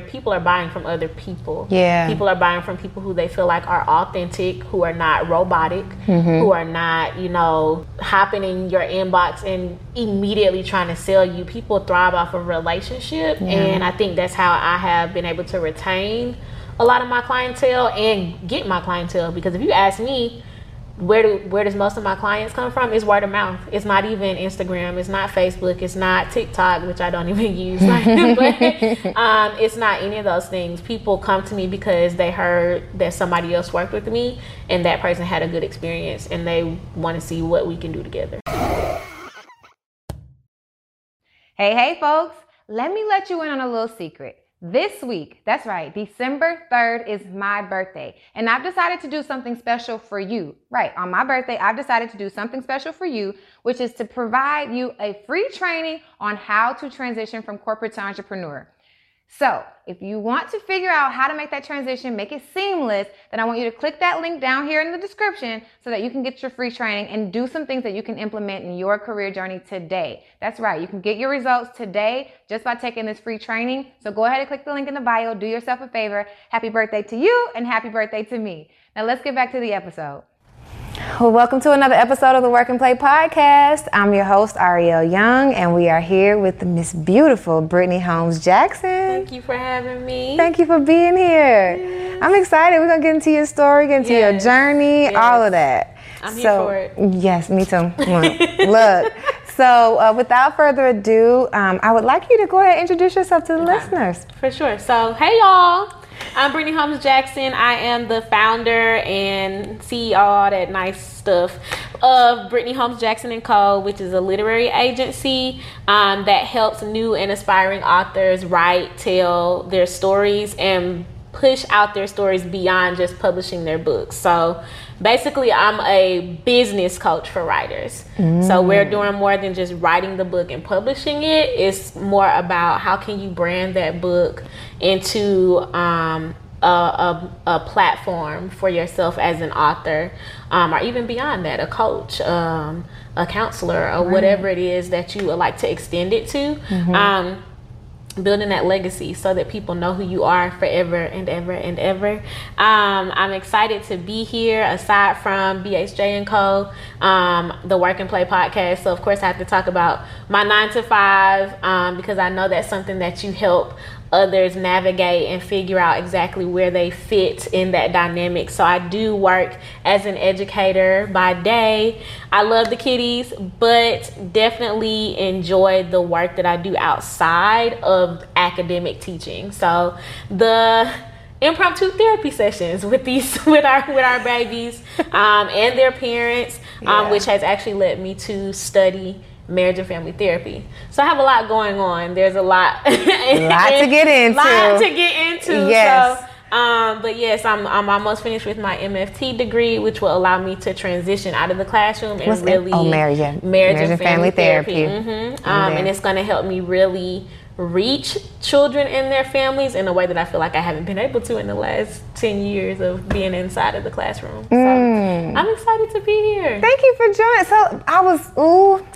people are buying from other people. Yeah. People are buying from people who they feel like are authentic, who are not robotic, mm-hmm. who are not, you know, hopping in your inbox and immediately trying to sell you. People thrive off of relationship. And I think that's how I have been able to retain a lot of my clientele and get my clientele. Because if you ask me, where do where does most of my clients come from? It's word of mouth. It's not even Instagram. It's not Facebook. It's not TikTok, which I don't even use. but um, it's not any of those things. People come to me because they heard that somebody else worked with me, and that person had a good experience, and they want to see what we can do together. Hey, hey, folks, let me let you in on a little secret. This week, that's right, December 3rd is my birthday, and I've decided to do something special for you. Right, on my birthday, I've decided to do something special for you, which is to provide you a free training on how to transition from corporate to entrepreneur. So, if you want to figure out how to make that transition, make it seamless, then I want you to click that link down here in the description so that you can get your free training and do some things that you can implement in your career journey today. That's right. You can get your results today just by taking this free training. So go ahead and click the link in the bio. Do yourself a favor. Happy birthday to you and happy birthday to me. Now let's get back to the episode. Well, welcome to another episode of the Work and Play podcast. I'm your host, Arylle Young, and we are here with the Miss Beautiful Brittney Holmes Jackson. Thank you for having me. Thank you for being here. I'm excited. We're gonna get into your story, get into your Yes. journey, all of that. I'm here so, for it. Yes, me too. Look. So, uh, without further ado, um, I would like you to go ahead and introduce yourself to the listeners. For sure. So, hey y'all. I'm Brittney Holmes Jackson. I am the founder and CEO, all that nice stuff, of Brittney Holmes Jackson and Co., which is a literary agency um, that helps new and aspiring authors write, tell their stories, and push out their stories beyond just publishing their books. So basically, I'm a business coach for writers. So we're doing more than just writing the book and publishing it. It's more about how can you brand that book into um, a, a, a platform for yourself as an author, um, or even beyond that, a coach, um, a counselor, or whatever it is that you would like to extend it to. Um, building that legacy so that people know who you are forever and ever and ever. Um, I'm excited to be here aside from BHJ and Co, um, the Work and Play podcast. So of course I have to talk about my nine to five um, because I know that's something that you help others navigate and figure out exactly where they fit in that dynamic. So I do work as an educator by day. I love the kiddies, but definitely enjoy the work that I do outside of academic teaching. So the impromptu therapy sessions with these with our with our babies um, and their parents, um, Yeah. which has actually led me to study marriage and family therapy. So I have a lot going on. There's a lot, Lot to get into. Lot to get into. Yes. So, um, but yes, I'm I'm almost finished with my MFT degree, which will allow me to transition out of the classroom and What's really Oh, marriage and- marriage, and family, therapy. therapy. hmm Um, Okay. and it's going to help me really reach children and their families in a way that I feel like I haven't been able to in the last ten years of being inside of the classroom. So Mm. I'm excited to be here. Thank you for joining. So, I was, ooh,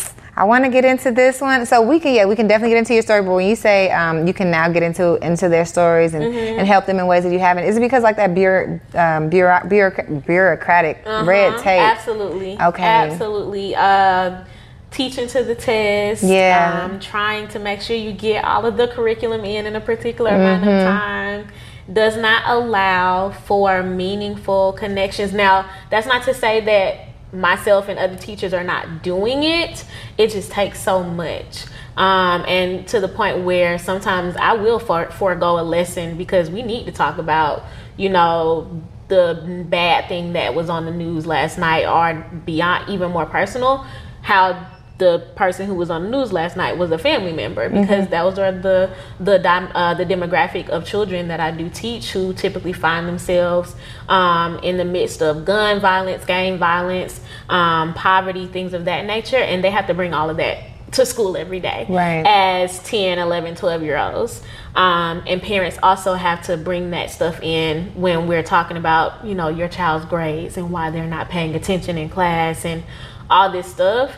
I want to get into this one. So we can, yeah, we can definitely get into your story. But when you say um, you can now get into into their stories and, and help them in ways that you haven't, is it because like that bureau, um, bureau, bureau, bureaucratic red Uh-huh, tape? Absolutely. Okay. Absolutely. Uh, teaching to the test. Yeah. Um, trying to make sure you get all of the curriculum in in a particular amount Mm-hmm. of time does not allow for meaningful connections. Now, that's not to say that myself and other teachers are not doing it. It just takes so much. Um, and to the point where sometimes I will for- forego a lesson because we need to talk about, you know, the bad thing that was on the news last night or beyond even more personal how the person who was on the news last night was a family member because those are the the uh, the demographic of children that I do teach who typically find themselves um, in the midst of gun violence, gang violence, um, poverty, things of that nature, and they have to bring all of that to school every day Right. as 10 11 12 year olds. Um, and parents also have to bring that stuff in when we're talking about you know your child's grades and why they're not paying attention in class and all this stuff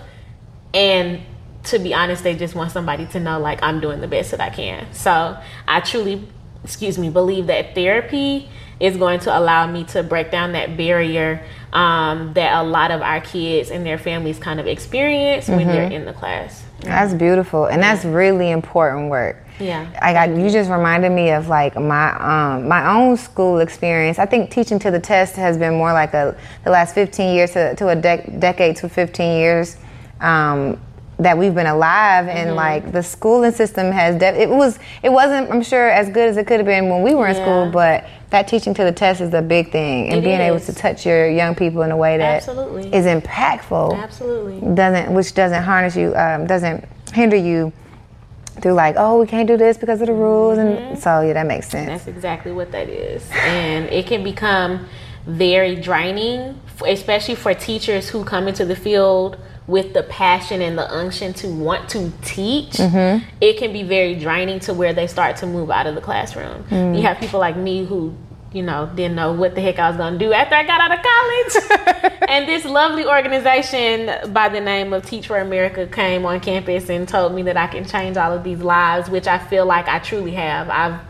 and to be honest they just want somebody to know like i'm doing the best that i can so i truly excuse me, believe that therapy is going to allow me to break down that barrier um, that a lot of our kids and their families kind of experience when they're in the class. That's beautiful, and that's really important work. Yeah. I got you just reminded me of like my um my own school experience. I think teaching to the test has been more like a the last 15 years to, to a dec decade to 15 years um that we've been alive and Mm-hmm. like the schooling system has de- it was it wasn't I'm sure as good as it could have been when we were in Yeah. school but that teaching to the test is a big thing and It being able to touch your young people in a way that Absolutely. is impactful Absolutely. doesn't which doesn't harness you um, doesn't hinder you through like oh we can't do this because of the rules and so yeah that makes sense That's exactly what that is. And it can become very draining, especially for teachers who come into the field with the passion and the unction to want to teach. Mm-hmm. It can be very draining to where they start to move out of the classroom. Mm. You have people like me who, you know, didn't know what the heck I was going to do after I got out of college. and this lovely organization by the name of Teach for America came on campus and told me that I can change all of these lives, which I feel like I truly have. I've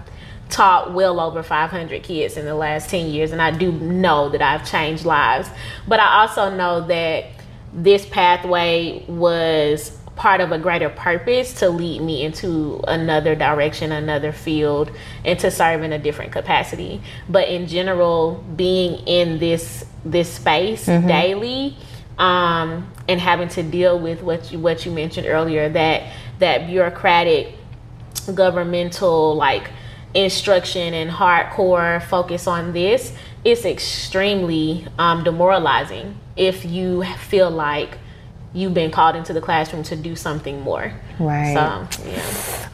taught well over 500 kids in the last 10 years, and I do know that I've changed lives. But I also know that this pathway was part of a greater purpose to lead me into another direction, another field, and to serve in a different capacity. But in general, being in this this space daily um, and having to deal with what you what you mentioned earlier that that bureaucratic governmental like instruction and hardcore focus on this it's extremely um, demoralizing if you feel like you've been called into the classroom to do something more Right. so yeah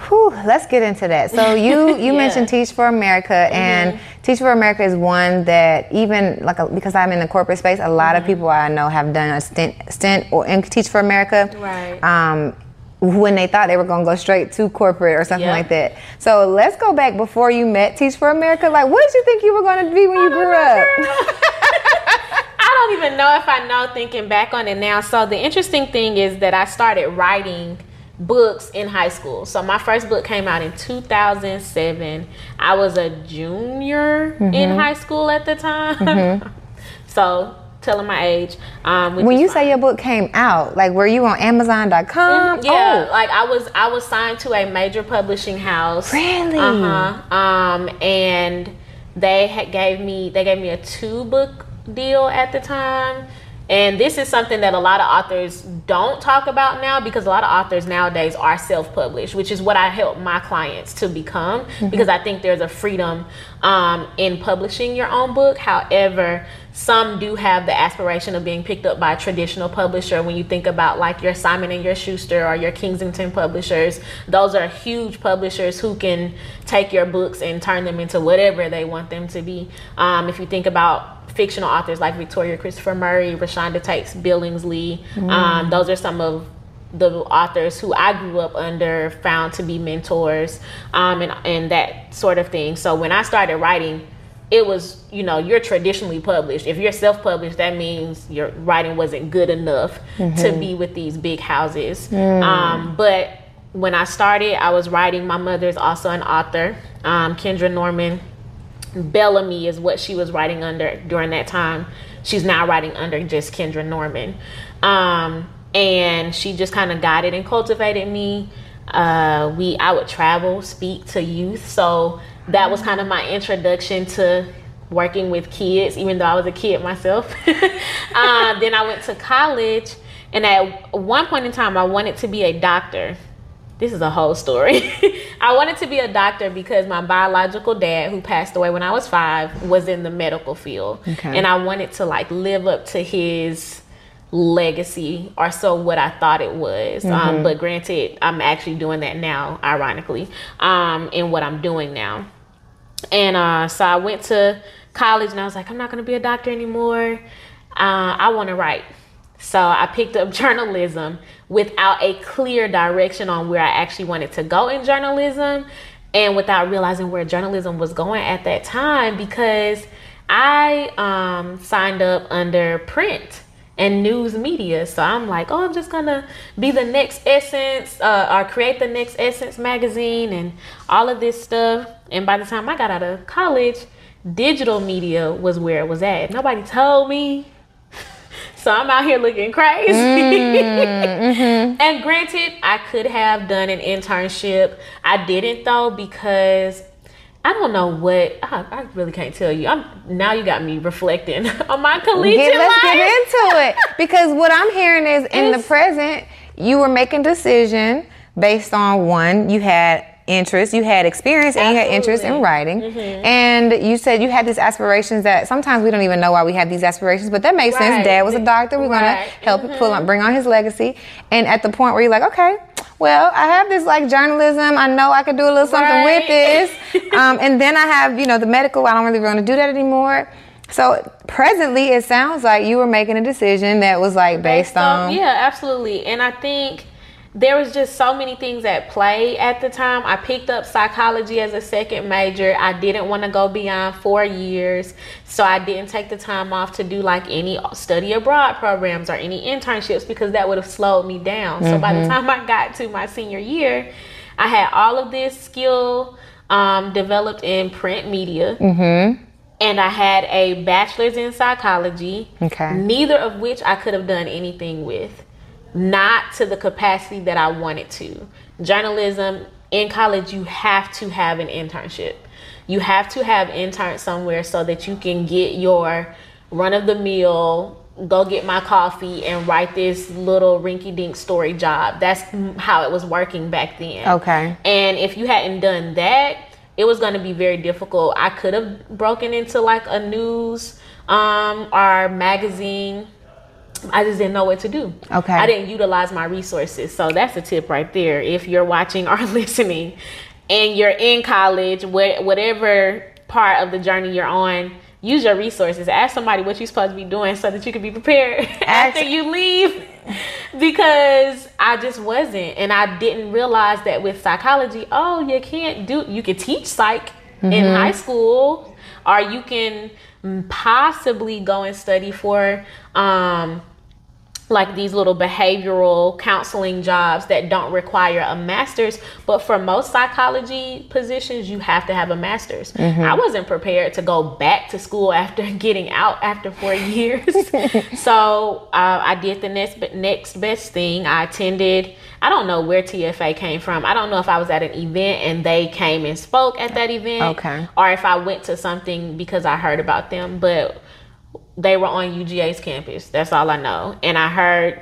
Whew, let's get into that. So you you Yeah. Mm-hmm. mentioned Teach for America, and Teach for America is one that even like a, because I'm in the corporate space, a lot of Mm-hmm. people I know have done a stint stint or in Teach for America. Right. Um, when they thought they were going to go straight to corporate or something Yeah. like that. So let's go back before you met Teach for America. Like, what did you think you were going to be when you grew up? I don't even know if I know thinking back on it now. So the interesting thing is that I started writing books in high school. So my first book came out in 2007. I was a junior Mm-hmm. in high school at the time. so telling my age. Um, When you fine. say your book came out, like, were you on Amazon.com? Yeah, Oh, like I was I was signed to a major publishing house. Really? Uh-huh. Um and they had gave me they gave me a two book deal at the time. And this is something that a lot of authors don't talk about now because a lot of authors nowadays are self-published, which is what I help my clients to become because I think there's a freedom um, in publishing your own book. However, some do have the aspiration of being picked up by a traditional publisher. When you think about like your Simon and your Schuster or your Kensington publishers, those are huge publishers who can take your books and turn them into whatever they want them to be. Um, if you think about fictional authors like Victoria Christopher Murray, ReShonda Tate Billingsley, um, those are some of the authors who I grew up under found to be mentors um, and, and that sort of thing. So when I started writing, it was, you know, you're traditionally published. If you're self published, that means your writing wasn't good enough to be with these big houses. Um, but when I started, I was writing. My mother is also an author, um, Kendra Norman. Bellamy is what she was writing under during that time. She's now writing under just Kendra Norman. Um, and she just kind of guided and cultivated me. Uh, we I would travel, speak to youth. So that was kind of my introduction to working with kids, even though I was a kid myself. uh, then I went to college, and at one point in time, I wanted to be a doctor this is a whole story. I wanted to be a doctor because my biological dad, who passed away when I was five, was in the medical field. Okay. And I wanted to like live up to his legacy or so what I thought it was. Um, but granted, I'm actually doing that now, ironically, um, in what I'm doing now. And uh, so I went to college and I was like, I'm not going to be a doctor anymore. Uh, I want to write. So I picked up journalism without a clear direction on where I actually wanted to go in journalism and without realizing where journalism was going at that time because I um, signed up under print and news media. So I'm like, oh, I'm just gonna be the next Essence uh, or create the next Essence magazine and all of this stuff. And by the time I got out of college, digital media was where it was at. Nobody told me. So I'm out here looking crazy. Mm-hmm. and granted, I could have done an internship. I didn't though because I don't know what I, I, really can't tell you. I'm now you got me reflecting on my collegiate get, let's life. get into it because what I'm hearing is in it's, the present you were making decision based on one you had interest, you had experience, and Absolutely. you had interest in writing. Mm-hmm. And you said you had these aspirations that sometimes we don't even know why we have these aspirations, but that makes right. sense. Dad was a doctor. We're right. gonna help mm-hmm. pull on, bring on his legacy. And at the point where you're like, okay, well, I have this like journalism. I know I could do a little something right. with this. Um, and then I have, you know, the medical. I don't really want to do that anymore. So presently, it sounds like you were making a decision that was like based, based on, on. Yeah, absolutely. And I think there was just so many things at play at the time. I picked up psychology as a second major. I didn't want to go beyond four years, so I didn't take the time off to do like any study abroad programs or any internships because that would have slowed me down. Mm-hmm. So by the mm-hmm. time I got to my senior year, I had all of this skill um, developed in print media. Mm-hmm and I had a bachelor's in psychology. Okay. Neither of which I could have done anything with not to the capacity that I wanted to. Journalism in college, you have to have an internship. You have to have intern somewhere so that you can get your run of the mill, go get my coffee and write this little rinky dink story job. That's how it was working back then. Okay. And if you hadn't done that, it was going to be very difficult. I could have broken into like a news um, or magazine I just didn't know what to do. Okay. I didn't utilize my resources. So that's a tip right there. If you're watching or listening and you're in college, whatever part of the journey you're on, use your resources. Ask somebody what you're supposed to be doing so that you can be prepared after you leave. because I just wasn't. And I didn't realize that with psychology, oh, you can't do, you can teach psych mm-hmm. in high school or you can possibly go and study for um, like these little behavioral counseling jobs that don't require a master's. But for most psychology positions you have to have a master's. Mm-hmm. i wasn't prepared to go back to school after getting out after four years. So uh, i did the next next best thing. I attended i don't know where tfa came from. I don't know if i was at an event and they came and spoke at that event okay. or if i went to something because i heard about them. But they were on UGA's campus. That's all I know. And I heard,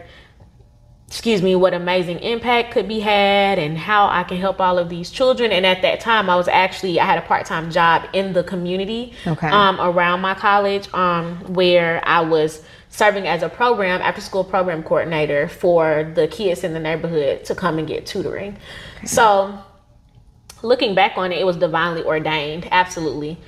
excuse me, what amazing impact could be had and how I can help all of these children. And at that time, I was actually, I had a part time job in the community okay. um, around my college um, where I was serving as a program, after school program coordinator for the kids in the neighborhood to come and get tutoring. Okay. So, looking back on it, it was divinely ordained, absolutely.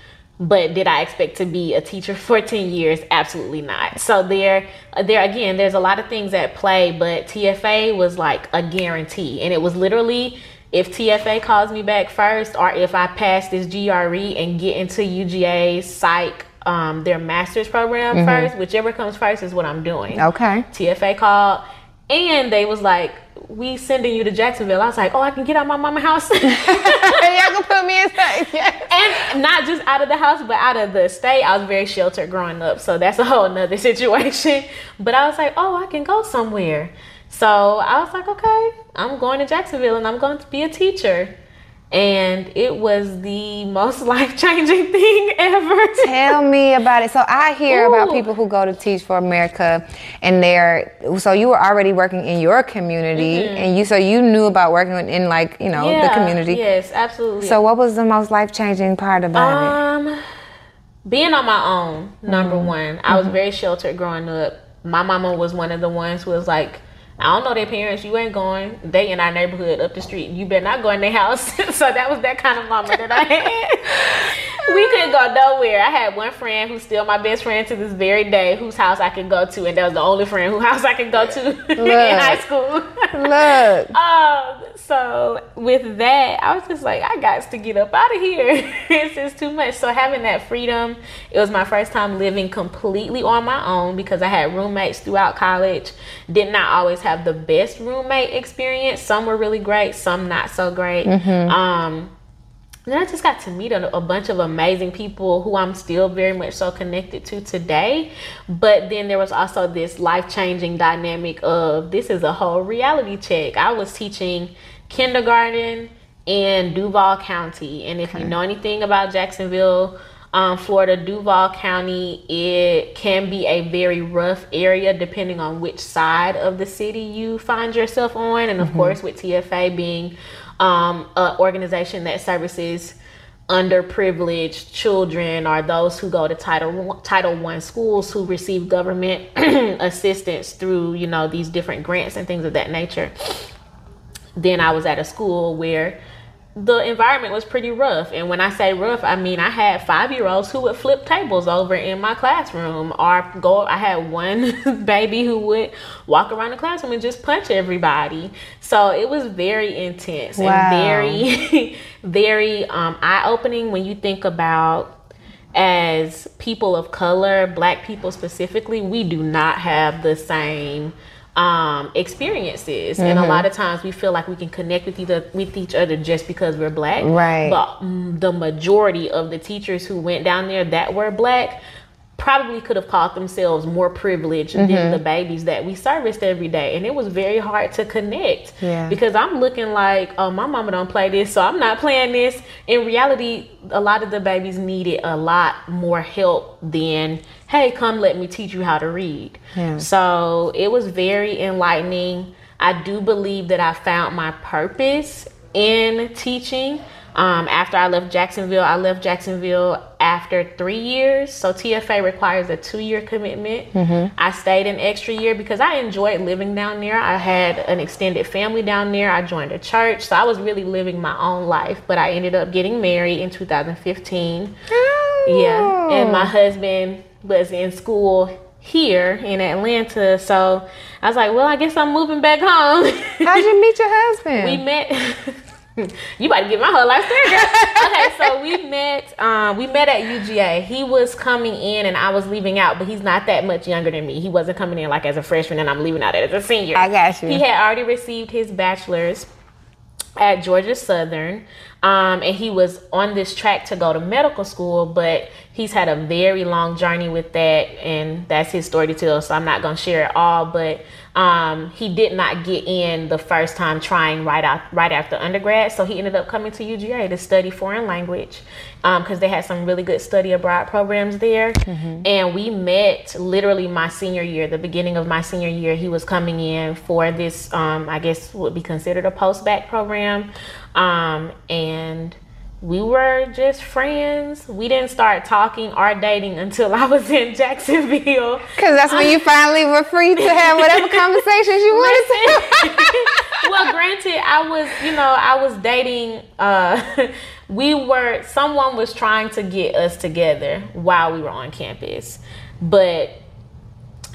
But did I expect to be a teacher for 10 years? Absolutely not. So there there again, there's a lot of things at play, but TFA was like a guarantee. And it was literally if TFA calls me back first or if I pass this GRE and get into UGA psych um, their master's program mm-hmm. first, whichever comes first is what I'm doing. Okay. TFA called and they was like, we sending you to Jacksonville. I was like, oh, I can get out of my mama house. And y'all can put me in state. Yes. And not just out of the house, but out of the state. I was very sheltered growing up, so that's a whole nother situation. But I was like, oh, I can go somewhere. So I was like, okay, I'm going to Jacksonville and I'm going to be a teacher and it was the most life changing thing ever. Tell me about it. So I hear Ooh. about people who go to Teach for America, and they're so you were already working in your community, mm-hmm. and you so you knew about working in like you know yeah, the community. Yes, absolutely. So what was the most life changing part about um, it? Being on my own, number mm-hmm. one. I was mm-hmm. very sheltered growing up. My mama was one of the ones who was like I don't know their parents. You ain't going. They in our neighborhood up the street. You better not go in their house. so that was that kind of mama that I had. we couldn't go nowhere. I had one friend who's still my best friend to this very day, whose house I could go to, and that was the only friend whose house I could go to in high school. Look. um. So with that, I was just like, I got to get up out of here. it's just too much. So having that freedom, it was my first time living completely on my own because I had roommates throughout college. Did not always have the best roommate experience. Some were really great, some not so great. Mm-hmm. Um, then I just got to meet a, a, bunch of amazing people who I'm still very much so connected to today. But then there was also this life changing dynamic of this is a whole reality check. I was teaching kindergarten in Duval County. And if okay. you know anything about Jacksonville, um, Florida, Duval County, it can be a very rough area depending on which side of the city you find yourself on. And of mm-hmm. course, with TFA being um, an organization that services underprivileged children or those who go to title title one schools who receive government assistance through you know these different grants and things of that nature then i was at a school where the environment was pretty rough. And when I say rough, I mean I had five year olds who would flip tables over in my classroom or go. I had one baby who would walk around the classroom and just punch everybody. So it was very intense wow. and very, very um, eye opening when you think about as people of color, black people specifically, we do not have the same um, experiences, mm-hmm. and a mm-hmm. lot of times we feel like we can connect with either with each other just because we're black. Right. But mm, the majority of the teachers who went down there that were black probably could have called themselves more privileged mm-hmm. than the babies that we serviced every day and it was very hard to connect yeah. because i'm looking like oh my mama don't play this so i'm not playing this in reality a lot of the babies needed a lot more help than hey come let me teach you how to read yeah. so it was very enlightening i do believe that i found my purpose in teaching um, after I left Jacksonville, I left Jacksonville after three years. So TFA requires a two year commitment. Mm-hmm. I stayed an extra year because I enjoyed living down there. I had an extended family down there. I joined a church. So I was really living my own life. But I ended up getting married in 2015. Oh. Yeah. And my husband was in school here in Atlanta. So I was like, well, I guess I'm moving back home. How'd you meet your husband? we met. you about to get my whole life story, okay, so we met. Um, we met at UGA. He was coming in, and I was leaving out, but he's not that much younger than me. He wasn't coming in like as a freshman, and I'm leaving out as a senior. I got you. He had already received his bachelor's at Georgia Southern. Um, and he was on this track to go to medical school, but he's had a very long journey with that, and that's his story to tell. So I'm not gonna share it all, but um, he did not get in the first time trying right out right after undergrad. So he ended up coming to UGA to study foreign language because um, they had some really good study abroad programs there. Mm-hmm. And we met literally my senior year, the beginning of my senior year. He was coming in for this, um, I guess, would be considered a post bac program. Um, and we were just friends. We didn't start talking or dating until I was in Jacksonville. Because that's when you finally were free to have whatever conversations you wanted to. well, granted, I was, you know, I was dating. Uh, we were, someone was trying to get us together while we were on campus. But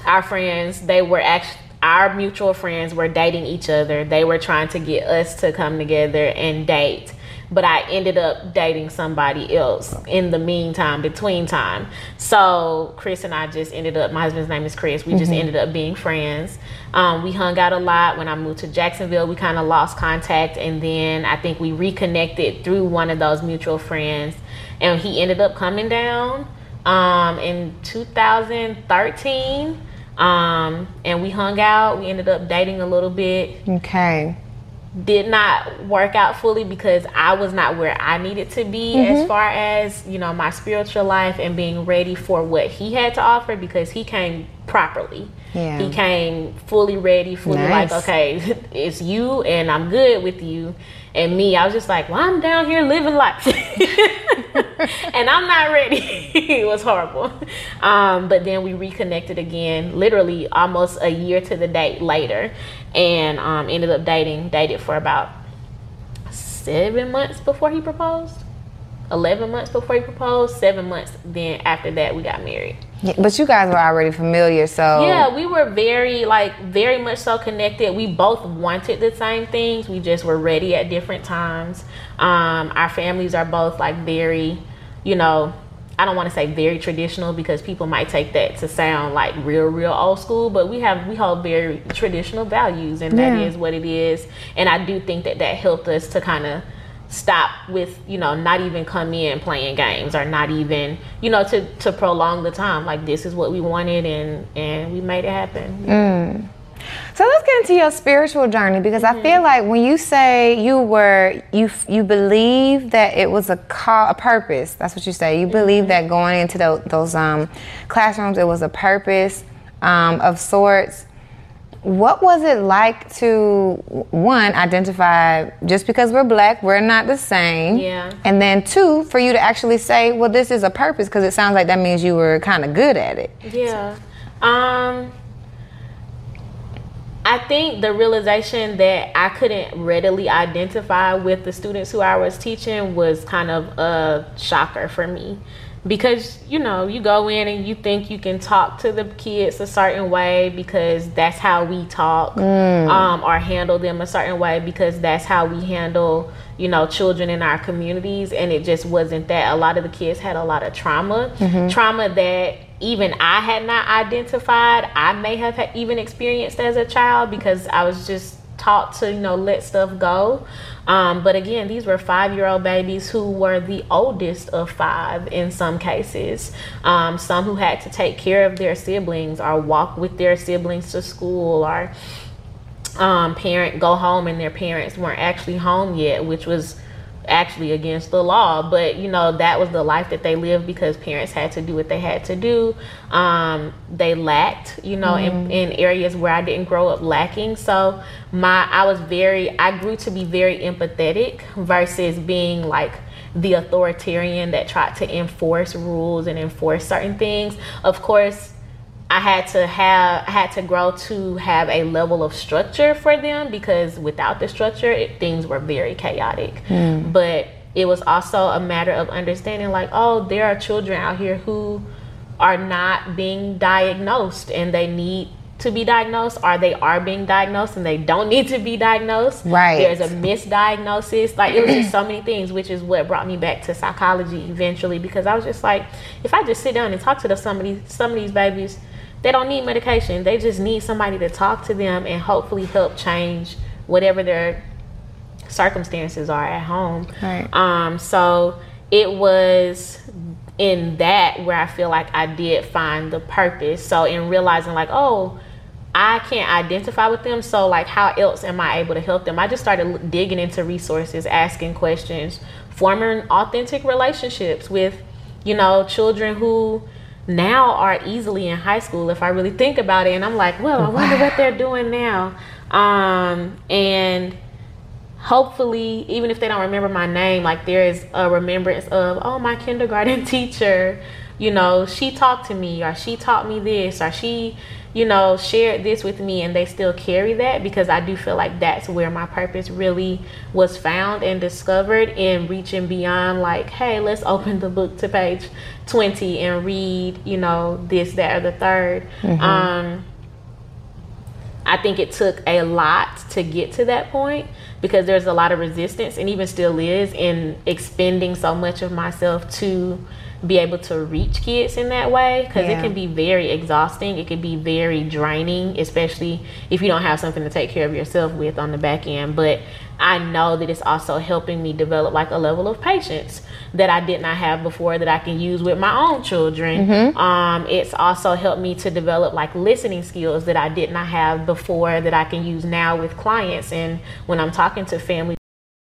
our friends, they were actually, our mutual friends were dating each other. They were trying to get us to come together and date. But I ended up dating somebody else in the meantime, between time. So Chris and I just ended up, my husband's name is Chris. We mm-hmm. just ended up being friends. Um, we hung out a lot. When I moved to Jacksonville, we kind of lost contact. And then I think we reconnected through one of those mutual friends. And he ended up coming down um, in 2013 um, and we hung out. We ended up dating a little bit. Okay. Did not work out fully because I was not where I needed to be mm-hmm. as far as, you know, my spiritual life and being ready for what he had to offer because he came properly. Yeah. He came fully ready, fully nice. like, okay, it's you and I'm good with you. And me, I was just like, well, I'm down here living life. and I'm not ready. it was horrible. Um, but then we reconnected again, literally almost a year to the date later, and um, ended up dating, dated for about seven months before he proposed. 11 months before he proposed, seven months then after that we got married. Yeah, but you guys were already familiar, so yeah, we were very like very much so connected. We both wanted the same things. We just were ready at different times. Um, our families are both like very, you know, I don't want to say very traditional because people might take that to sound like real, real old school, but we have we hold very traditional values, and that yeah. is what it is. And I do think that that helped us to kind of stop with you know not even come in playing games or not even you know to to prolong the time like this is what we wanted and and we made it happen mm. so let's get into your spiritual journey because mm-hmm. i feel like when you say you were you you believe that it was a call a purpose that's what you say you mm-hmm. believe that going into the, those um, classrooms it was a purpose um, of sorts what was it like to one identify just because we're black we're not the same. Yeah. And then two for you to actually say well this is a purpose because it sounds like that means you were kind of good at it. Yeah. Um I think the realization that I couldn't readily identify with the students who I was teaching was kind of a shocker for me because you know you go in and you think you can talk to the kids a certain way because that's how we talk mm. um, or handle them a certain way because that's how we handle you know children in our communities and it just wasn't that a lot of the kids had a lot of trauma mm-hmm. trauma that even i had not identified i may have even experienced as a child because i was just taught to you know let stuff go um, but again, these were five year old babies who were the oldest of five in some cases. Um, some who had to take care of their siblings or walk with their siblings to school or um, parent go home and their parents weren't actually home yet, which was actually against the law but you know that was the life that they lived because parents had to do what they had to do. Um, they lacked you know mm-hmm. in, in areas where i didn't grow up lacking. So my i was very i grew to be very empathetic versus being like the authoritarian that tried to enforce rules and enforce certain things. Of course I had to have I had to grow to have a level of structure for them because without the structure, it, things were very chaotic. Mm. But it was also a matter of understanding, like, oh, there are children out here who are not being diagnosed and they need to be diagnosed or they are being diagnosed and they don't need to be diagnosed. Right. There's a misdiagnosis. Like it was just so many things, which is what brought me back to psychology eventually because I was just like, if I just sit down and talk to the, some of these some of these babies they don't need medication. They just need somebody to talk to them and hopefully help change whatever their circumstances are at home. Right. Um, so it was in that where I feel like I did find the purpose. So in realizing like, oh, I can't identify with them. So like, how else am I able to help them? I just started digging into resources, asking questions, forming authentic relationships with, you know, children who now are easily in high school if I really think about it. And I'm like, well, I wonder what they're doing now. Um, and hopefully, even if they don't remember my name, like there is a remembrance of, oh, my kindergarten teacher, you know, she talked to me, or she taught me this, or she you know, shared this with me and they still carry that because I do feel like that's where my purpose really was found and discovered in reaching beyond like, hey, let's open the book to page 20 and read, you know, this, that, or the 3rd mm-hmm. Um, I think it took a lot to get to that point because there's a lot of resistance and even still is in expending so much of myself to be able to reach kids in that way because yeah. it can be very exhausting. It can be very draining, especially if you don't have something to take care of yourself with on the back end. But I know that it's also helping me develop like a level of patience that I did not have before that I can use with my own children. Mm-hmm. Um, it's also helped me to develop like listening skills that I did not have before that I can use now with clients and when I'm talking to family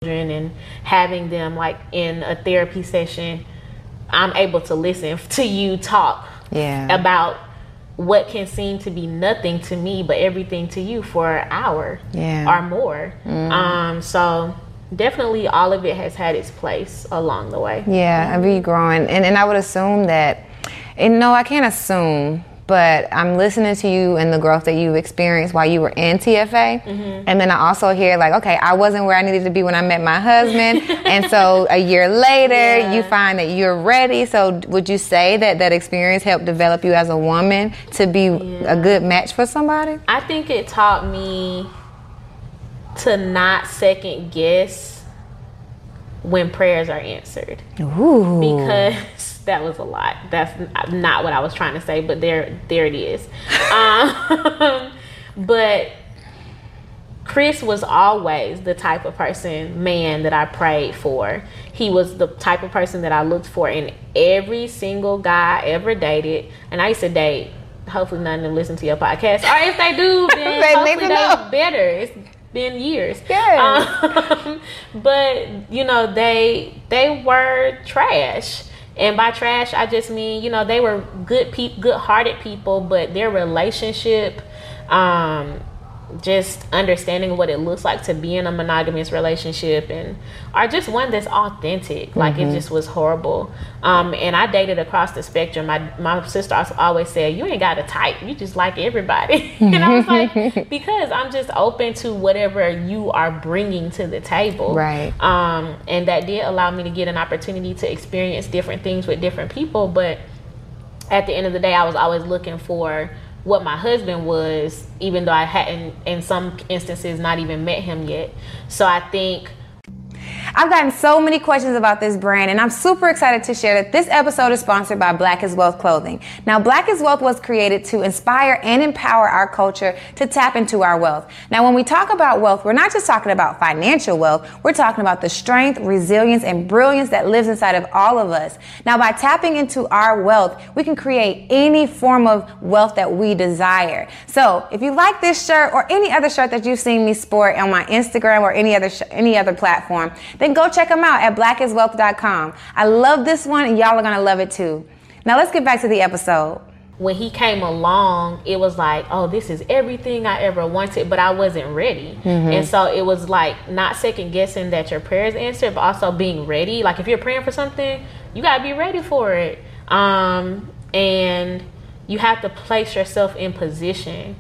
children and having them like in a therapy session I'm able to listen to you talk yeah. about what can seem to be nothing to me, but everything to you for an hour yeah. or more. Mm. Um, so definitely all of it has had its place along the way. Yeah, I've been growing. And, and I would assume that, and no, I can't assume, but I'm listening to you and the growth that you experienced while you were in TFA. Mm-hmm. And then I also hear, like, okay, I wasn't where I needed to be when I met my husband. and so a year later, yeah. you find that you're ready. So would you say that that experience helped develop you as a woman to be yeah. a good match for somebody? I think it taught me to not second guess when prayers are answered. Ooh. Because that was a lot. That's not what I was trying to say, but there, there it is. um, but Chris was always the type of person, man, that I prayed for. He was the type of person that I looked for in every single guy I ever dated. And I used to date. Hopefully, none of them listen to your podcast. Or if they do, then They hopefully they know. better. It's been years. Yes. Um, but you know, they they were trash. And by trash, I just mean you know they were good people, good-hearted people, but their relationship, um, just understanding what it looks like to be in a monogamous relationship, and are just one that's authentic. Like it just was horrible. Um, and I dated across the spectrum. My my sister always said, "You ain't got a type. You just like everybody." and I was like, because I'm just open to whatever you are bringing to the table. Right. Um, and that did allow me to get an opportunity to experience different things with different people. But at the end of the day, I was always looking for what my husband was, even though I hadn't, in some instances, not even met him yet. So I think I've gotten so many questions about this brand, and I'm super excited to share that this episode is sponsored by Black is Wealth Clothing. Now, Black is Wealth was created to inspire and empower our culture to tap into our wealth. Now, when we talk about wealth, we're not just talking about financial wealth, we're talking about the strength, resilience, and brilliance that lives inside of all of us. Now, by tapping into our wealth, we can create any form of wealth that we desire. So, if you like this shirt or any other shirt that you've seen me sport on my Instagram or any other sh- any other platform, then go check them out at blackiswealth.com. I love this one and y'all are going to love it too. Now, let's get back to the episode. when he came along, it was like, oh, this is everything I ever wanted, but I wasn't ready. And so it was like not second guessing that your prayers answered, but also being ready. Like if you're praying for something, you gotta be ready for it. Um, and you have to place yourself in position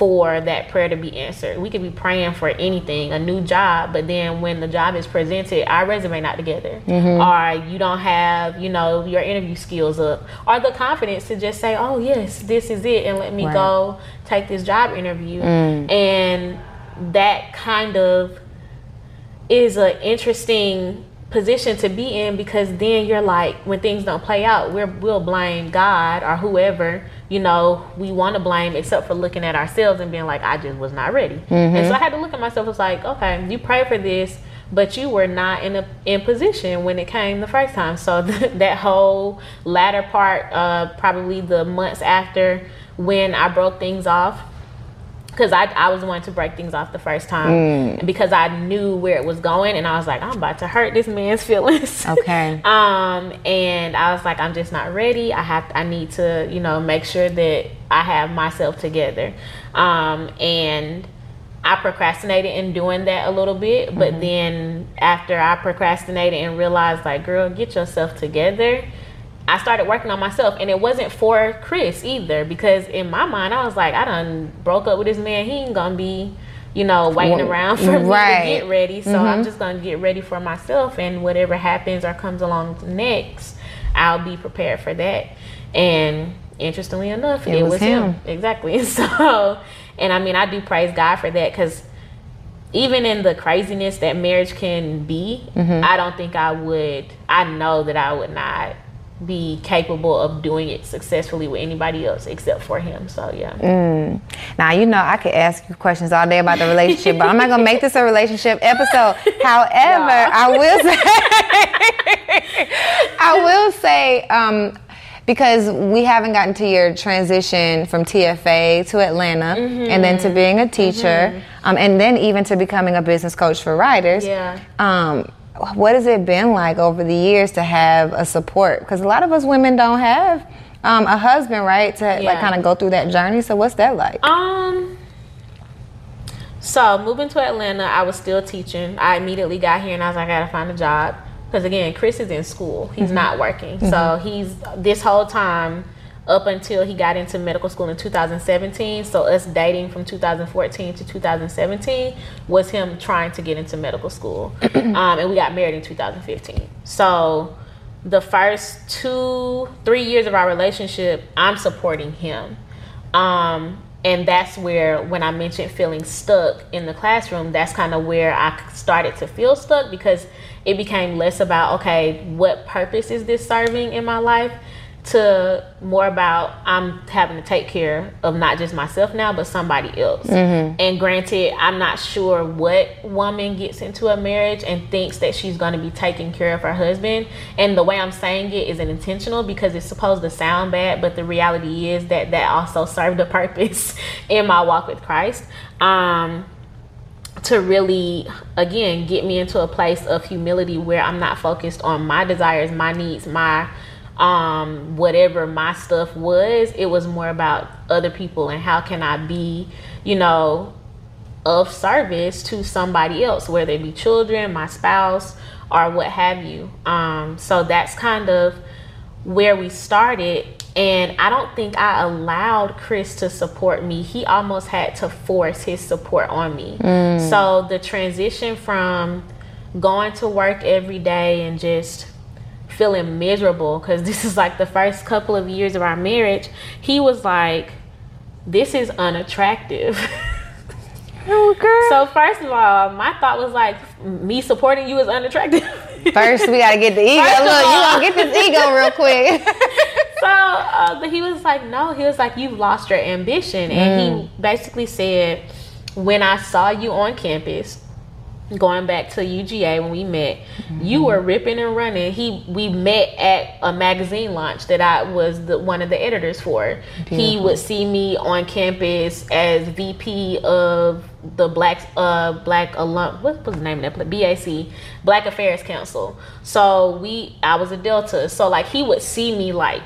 for that prayer to be answered. We could be praying for anything, a new job, but then when the job is presented, our resume not together, mm-hmm. or you don't have, you know, your interview skills up, or the confidence to just say, "Oh yes, this is it," and let me Right. go take this job interview, mm. and that kind of is an interesting position to be in because then you're like when things don't play out we're, we'll blame god or whoever you know we want to blame except for looking at ourselves and being like i just was not ready. And so i had to look at myself it's like okay you prayed for this but you were not in a in position when it came the first time. So that whole latter part uh probably the months after when i broke things off because I, I was the one to break things off the first time and because I knew where it was going and I was like I'm about to hurt this man's feelings. Okay. um and I was like I'm just not ready. I have I need to you know make sure that I have myself together. Um and I procrastinated in doing that a little bit but then after I procrastinated and realized like girl get yourself together I started working on myself, and it wasn't for Chris either because in my mind I was like, I done broke up with this man. He ain't gonna be, you know, waiting around for me to get ready. So I'm just gonna get ready for myself, and whatever happens or comes along next, I'll be prepared for that. And interestingly enough, it, was was, him. him. exactly. So, and I mean, I do praise God for that because even in the craziness that marriage can be, Mm-hmm. I don't think I would. I know that I would not be capable of doing it successfully with anybody else except for him. So yeah. Mm. Now, you know, I could ask you questions all day about the relationship, but I'm not going to make this a relationship episode. However, I will say, I will say, um, because we haven't gotten to your transition from TFA to Atlanta and then to being a teacher um, and then even to becoming a business coach for writers. Yeah. Um, what has it been like over the years to have a support? Because a lot of us women don't have um, a husband, right? To like kind of go through that journey. So what's that like? Um. So moving to Atlanta, I was still teaching. I immediately got here and I was like, I gotta find a job because again, Chris is in school. He's not working, so he's this whole time up until he got into medical school in 2017. So us dating from 2014 to 2017 was him trying to get into medical school, um, and we got married in 2015. So the first two, three years of our relationship, I'm supporting him. Um, and that's where, when I mentioned feeling stuck in the classroom, that's kind of where I started to feel stuck because it became less about, okay, what purpose is this serving in my life? To more about I'm having to take care of not just myself now, but somebody else. And granted, I'm not sure what woman gets into a marriage and thinks that she's going to be taking care of her husband. And the way I'm saying it isn't intentional because it's supposed to sound bad, but the reality is that that also served a purpose in my walk with Christ. Um, to really again get me into a place of humility where I'm not focused on my desires, my needs, my um whatever my stuff was. It was more about other people and how can I be, you know, of service to somebody else, whether it be children, my spouse, or what have you. Um so that's kind of where we started and I don't think I allowed Chris to support me. He almost had to force his support on me. So the transition from going to work every day and just feeling miserable because this is like the first couple of years of our marriage, he was like, This is unattractive. Oh, girl. so, first of all, my thought was like, Me supporting you is unattractive. First, we gotta get the ego. Look, you all- gonna get this ego real quick. so uh, but he was like no he was like you've lost your ambition and he basically said when i saw you on campus going back to uga when we met you were ripping and running he we met at a magazine launch that i was the one of the editors for he would see me on campus as vp of the black uh black alum what was the name of that place? bac black affairs council so we i was a delta so like he would see me like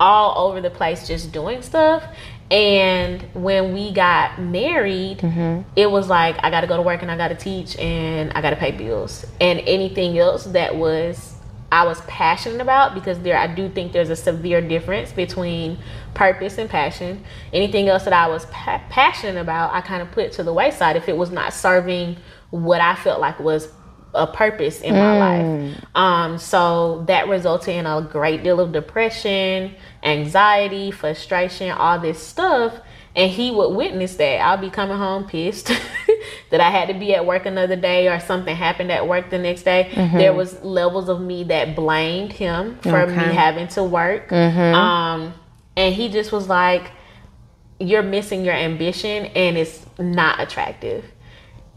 all over the place just doing stuff. And when we got married, mm-hmm. it was like I got to go to work and I got to teach and I got to pay bills. And anything else that was I was passionate about because there I do think there's a severe difference between purpose and passion. Anything else that I was pa- passionate about, I kind of put to the wayside if it was not serving what I felt like was a purpose in my life. Um, so that resulted in a great deal of depression, anxiety, frustration, all this stuff. And he would witness that. I'll be coming home pissed that I had to be at work another day or something happened at work the next day. There was levels of me that blamed him for me having to work. Um, and he just was like, you're missing your ambition and it's not attractive.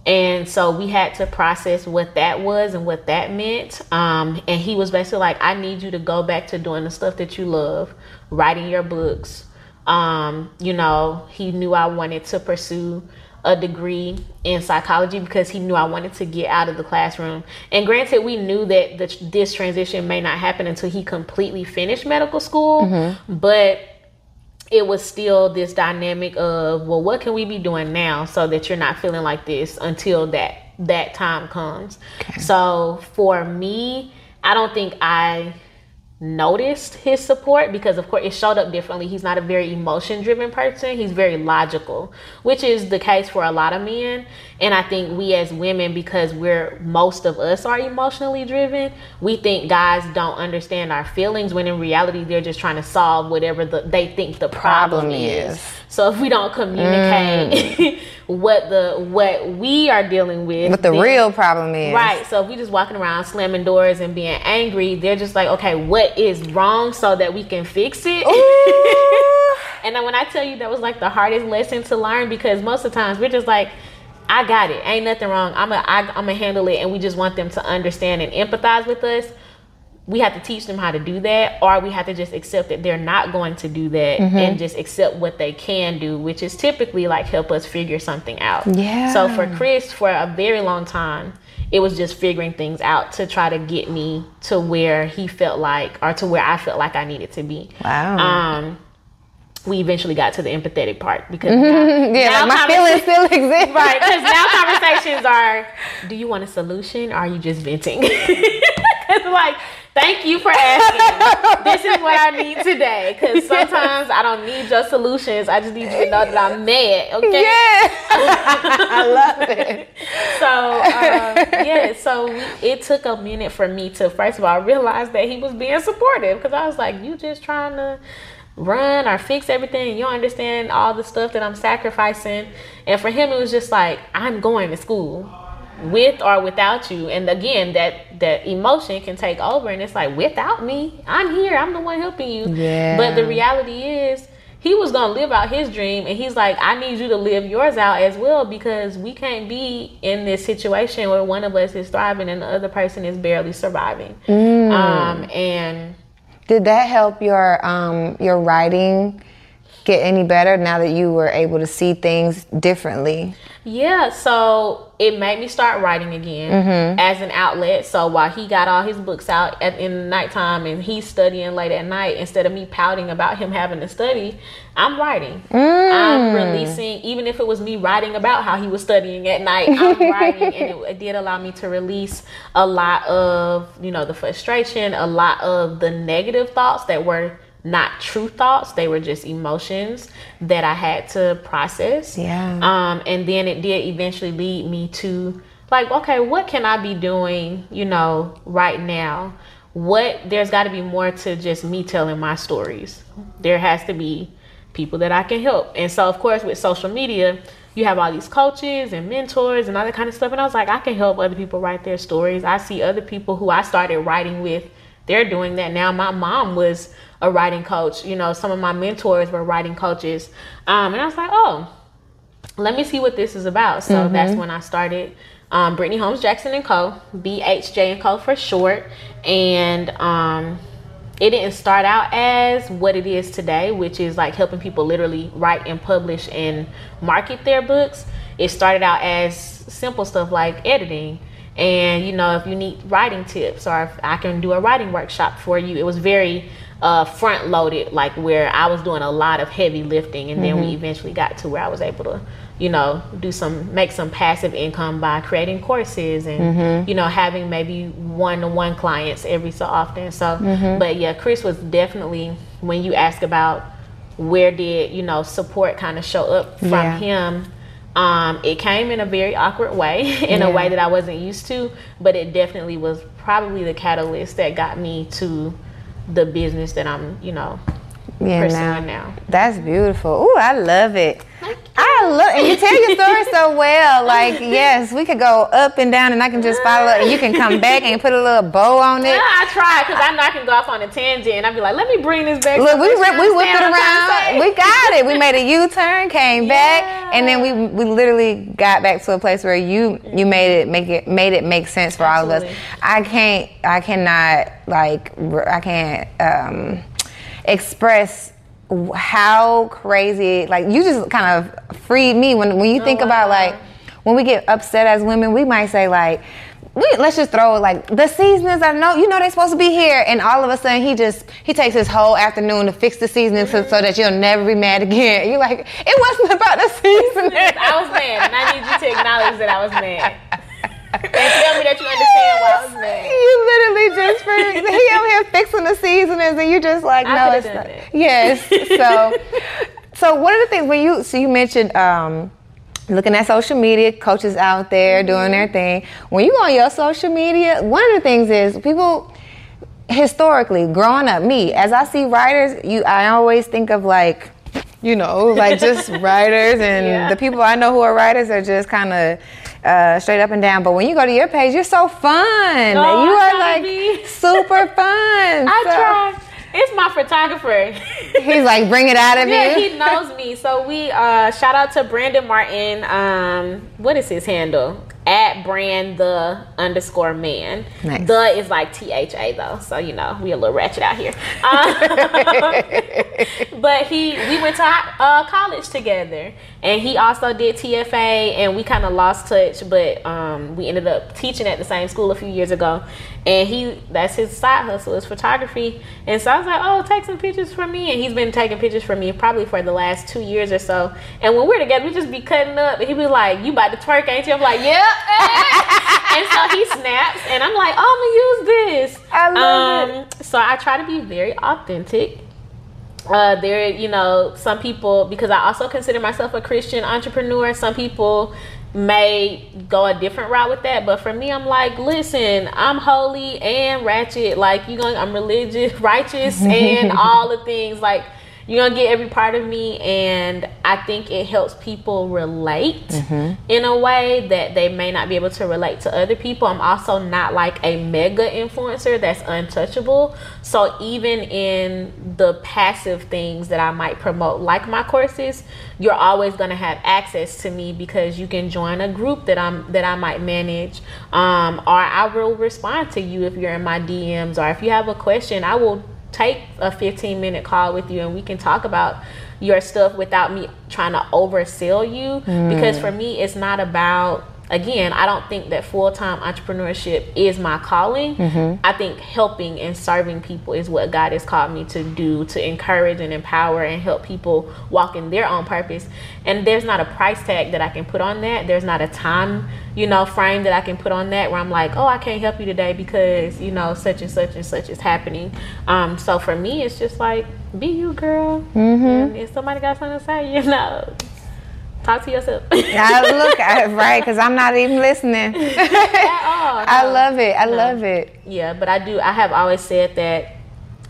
And so we had to process what that was and what that meant. Um, and he was basically like, I need you to go back to doing the stuff that you love, writing your books. Um, you know, he knew I wanted to pursue a degree in psychology because he knew I wanted to get out of the classroom. And granted, we knew that the, this transition may not happen until he completely finished medical school, but it was still this dynamic of well what can we be doing now so that you're not feeling like this until that that time comes? So for me i don't think i noticed his support because of course it showed up differently he's not a very emotion driven person he's very logical which is the case for a lot of men and i think we as women because we're most of us are emotionally driven we think guys don't understand our feelings when in reality they're just trying to solve whatever the, they think the problem, Problem is. is. So if we don't communicate mm. what the what we are dealing with What the then- real problem is. Right. So if we just walking around slamming doors and being angry, they're just like, okay, what is wrong so that we can fix it? and then when I tell you that was like the hardest lesson to learn because most of the times we're just like, I got it. Ain't nothing wrong. I'm a, I, I'm gonna handle it, and we just want them to understand and empathize with us. We have to teach them how to do that, or we have to just accept that they're not going to do that, and just accept what they can do, which is typically like help us figure something out. Yeah. So for Chris, for a very long time, it was just figuring things out to try to get me to where he felt like, or to where I felt like I needed to be. Wow. Um, we eventually got to the empathetic part because now, yeah, now like my feelings still exist. right because now conversations are do you want a solution or are you just venting it's like thank you for asking. This is what i need today because sometimes i don't need your solutions. I just need you to know that i'm mad okay? Yeah. I love it. so um, yeah so we, it took a minute for me to first of all realize that he was being supportive because i was like you just trying to run or fix everything you don't understand all the stuff that i'm sacrificing. And for him it was just like i'm going to school with or without you. And again that that emotion can take over and it's like without me i'm here. I'm the one helping you. Yeah. but the reality is he was gonna live out his dream and he's like i need you to live yours out as well because we can't be in this situation where one of us is thriving and the other person is barely surviving. Mm. um and Did that help your um your writing get any better now that you were able to see things differently? Yeah, so it made me start writing again mm-hmm. as an outlet. So while he got all his books out at, in the nighttime and he's studying late at night, instead of me pouting about him having to study, I'm writing. I'm mm. releasing, even if it was me writing about how he was studying at night, I'm writing. And it, it did allow me to release a lot of, you know, the frustration, a lot of the negative thoughts that were not true thoughts. They were just emotions that I had to process. Yeah. Um, and then it did eventually lead me to like, okay, what can I be doing, you know, right now? What there's got to be more to just me telling my stories. There has to be people that I can help. And so, of course, with social media, you have all these coaches and mentors and all that kind of stuff. And I was like, I can help other people write their stories. I see other people who I started writing with, they're doing that now. My mom was a writing coach. You know, some of my mentors were writing coaches. Um, and I was like, oh, let me see what this is about. So that's when I started um, Brittney Holmes Jackson and Co. BHJ and Co. for short, and um, it didn't start out as what it is today, which is like helping people literally write and publish and market their books. It started out as simple stuff like editing. And you know, if you need writing tips or if I can do a writing workshop for you, it was very uh, front loaded, like where I was doing a lot of heavy lifting, and then we eventually got to where I was able to, you know, do some make some passive income by creating courses and you know having maybe one to one clients every so often. So, but yeah, Chris was definitely when you ask about where did you know support kind of show up from Yeah. him. Um, it came in a very awkward way, in Yeah. a way that I wasn't used to, but it definitely was probably the catalyst that got me to the business that I'm, you know, Yeah, now. now. That's beautiful. Ooh, I love it. I love and you tell your story so well. Like, yes, we could go up and down and I can just follow and you can come back and put a little bow on Yeah, it. I tried because I know I can go off on a tangent and I'd be like, let me bring this back. Look, we that we whipped it understand what I'm trying to around. We got it. We made a U-turn, came back, and then we we literally got back to a place where you you made it make it made it make sense for all of us. I can't I cannot like I can't um, express how crazy like you just kind of freed me when when you oh, think about Oh, wow. like when we get upset as women we might say like we, let's just throw like the seasonings I know you know they're supposed to be here and all of a sudden he just he takes his whole afternoon to fix the seasoning so, so that you'll never be mad again you're like it wasn't about the seasoning I was mad and I need you to acknowledge that I was mad. Me that you understand why I was mad. You literally just for he over here fixing the seasonings, and you just like no, it's not. that. Yes. So, so one of the things when you so you mentioned um, looking at social media, coaches out there doing their thing. When you go on your social media, one of the things is people historically growing up. Me as I see writers, you I always think of like. You know, like just writers and Yeah. the people I know who are writers are just kind of uh, straight up and down. But when you go to your page, you're so fun. Oh, you are like super fun. I So tried. It's my photographer. He's like, bring it out of Yeah, you. he knows me. So we uh shout out to Brandon Martin. Um, what is his handle? At brand the underscore man. Nice. The is like T H A though, so you know we a little ratchet out here. Um, but he, we went to uh, college together, and he also did TFA, and we kind of lost touch. But um, we ended up teaching at the same school a few years ago, and he that's his side hustle is photography. And so I was like, oh, take some pictures for me, and he's been taking pictures for me probably for the last two years or so. And when we're together, we just be cutting up, and he be like, "You about to twerk, ain't you?" I'm like, "Yep." and so he snaps, and I'm like, "Oh, I'm gonna use this." I love um, So I try to be very authentic. Uh, there, you know, some people because I also consider myself a Christian entrepreneur. Some people may go a different route with that, but for me, I'm like, listen, I'm holy and ratchet. Like you going, I'm religious, righteous, and all the things. Like you're gonna get every part of me and i think it helps people relate mm-hmm. in a way that they may not be able to relate to other people. I'm also not like a mega influencer that's untouchable. So even in the passive things that i might promote like my courses you're always gonna have access to me because you can join a group that i'm that i might manage. Um, or i will respond to you if you're in my dms or if you have a question i will take a 15 minute call with you and we can talk about your stuff without me trying to oversell you mm. because for me it's not about again, I don't think that full time entrepreneurship is my calling. Mm-hmm. I think helping and serving people is what God has called me to do to encourage and empower and help people walk in their own purpose. And there's not a price tag that I can put on that. There's not a time, you know, frame that I can put on that where I'm like, oh, I can't help you today because, you know, such and such and such is happening. Um, so for me, it's just like, be you, girl. Mm-hmm. And if somebody got something to say, you know, Talk to yourself. I look right because I'm not even listening. At all. I love it. I no. love it. Yeah, but I do. I have always said that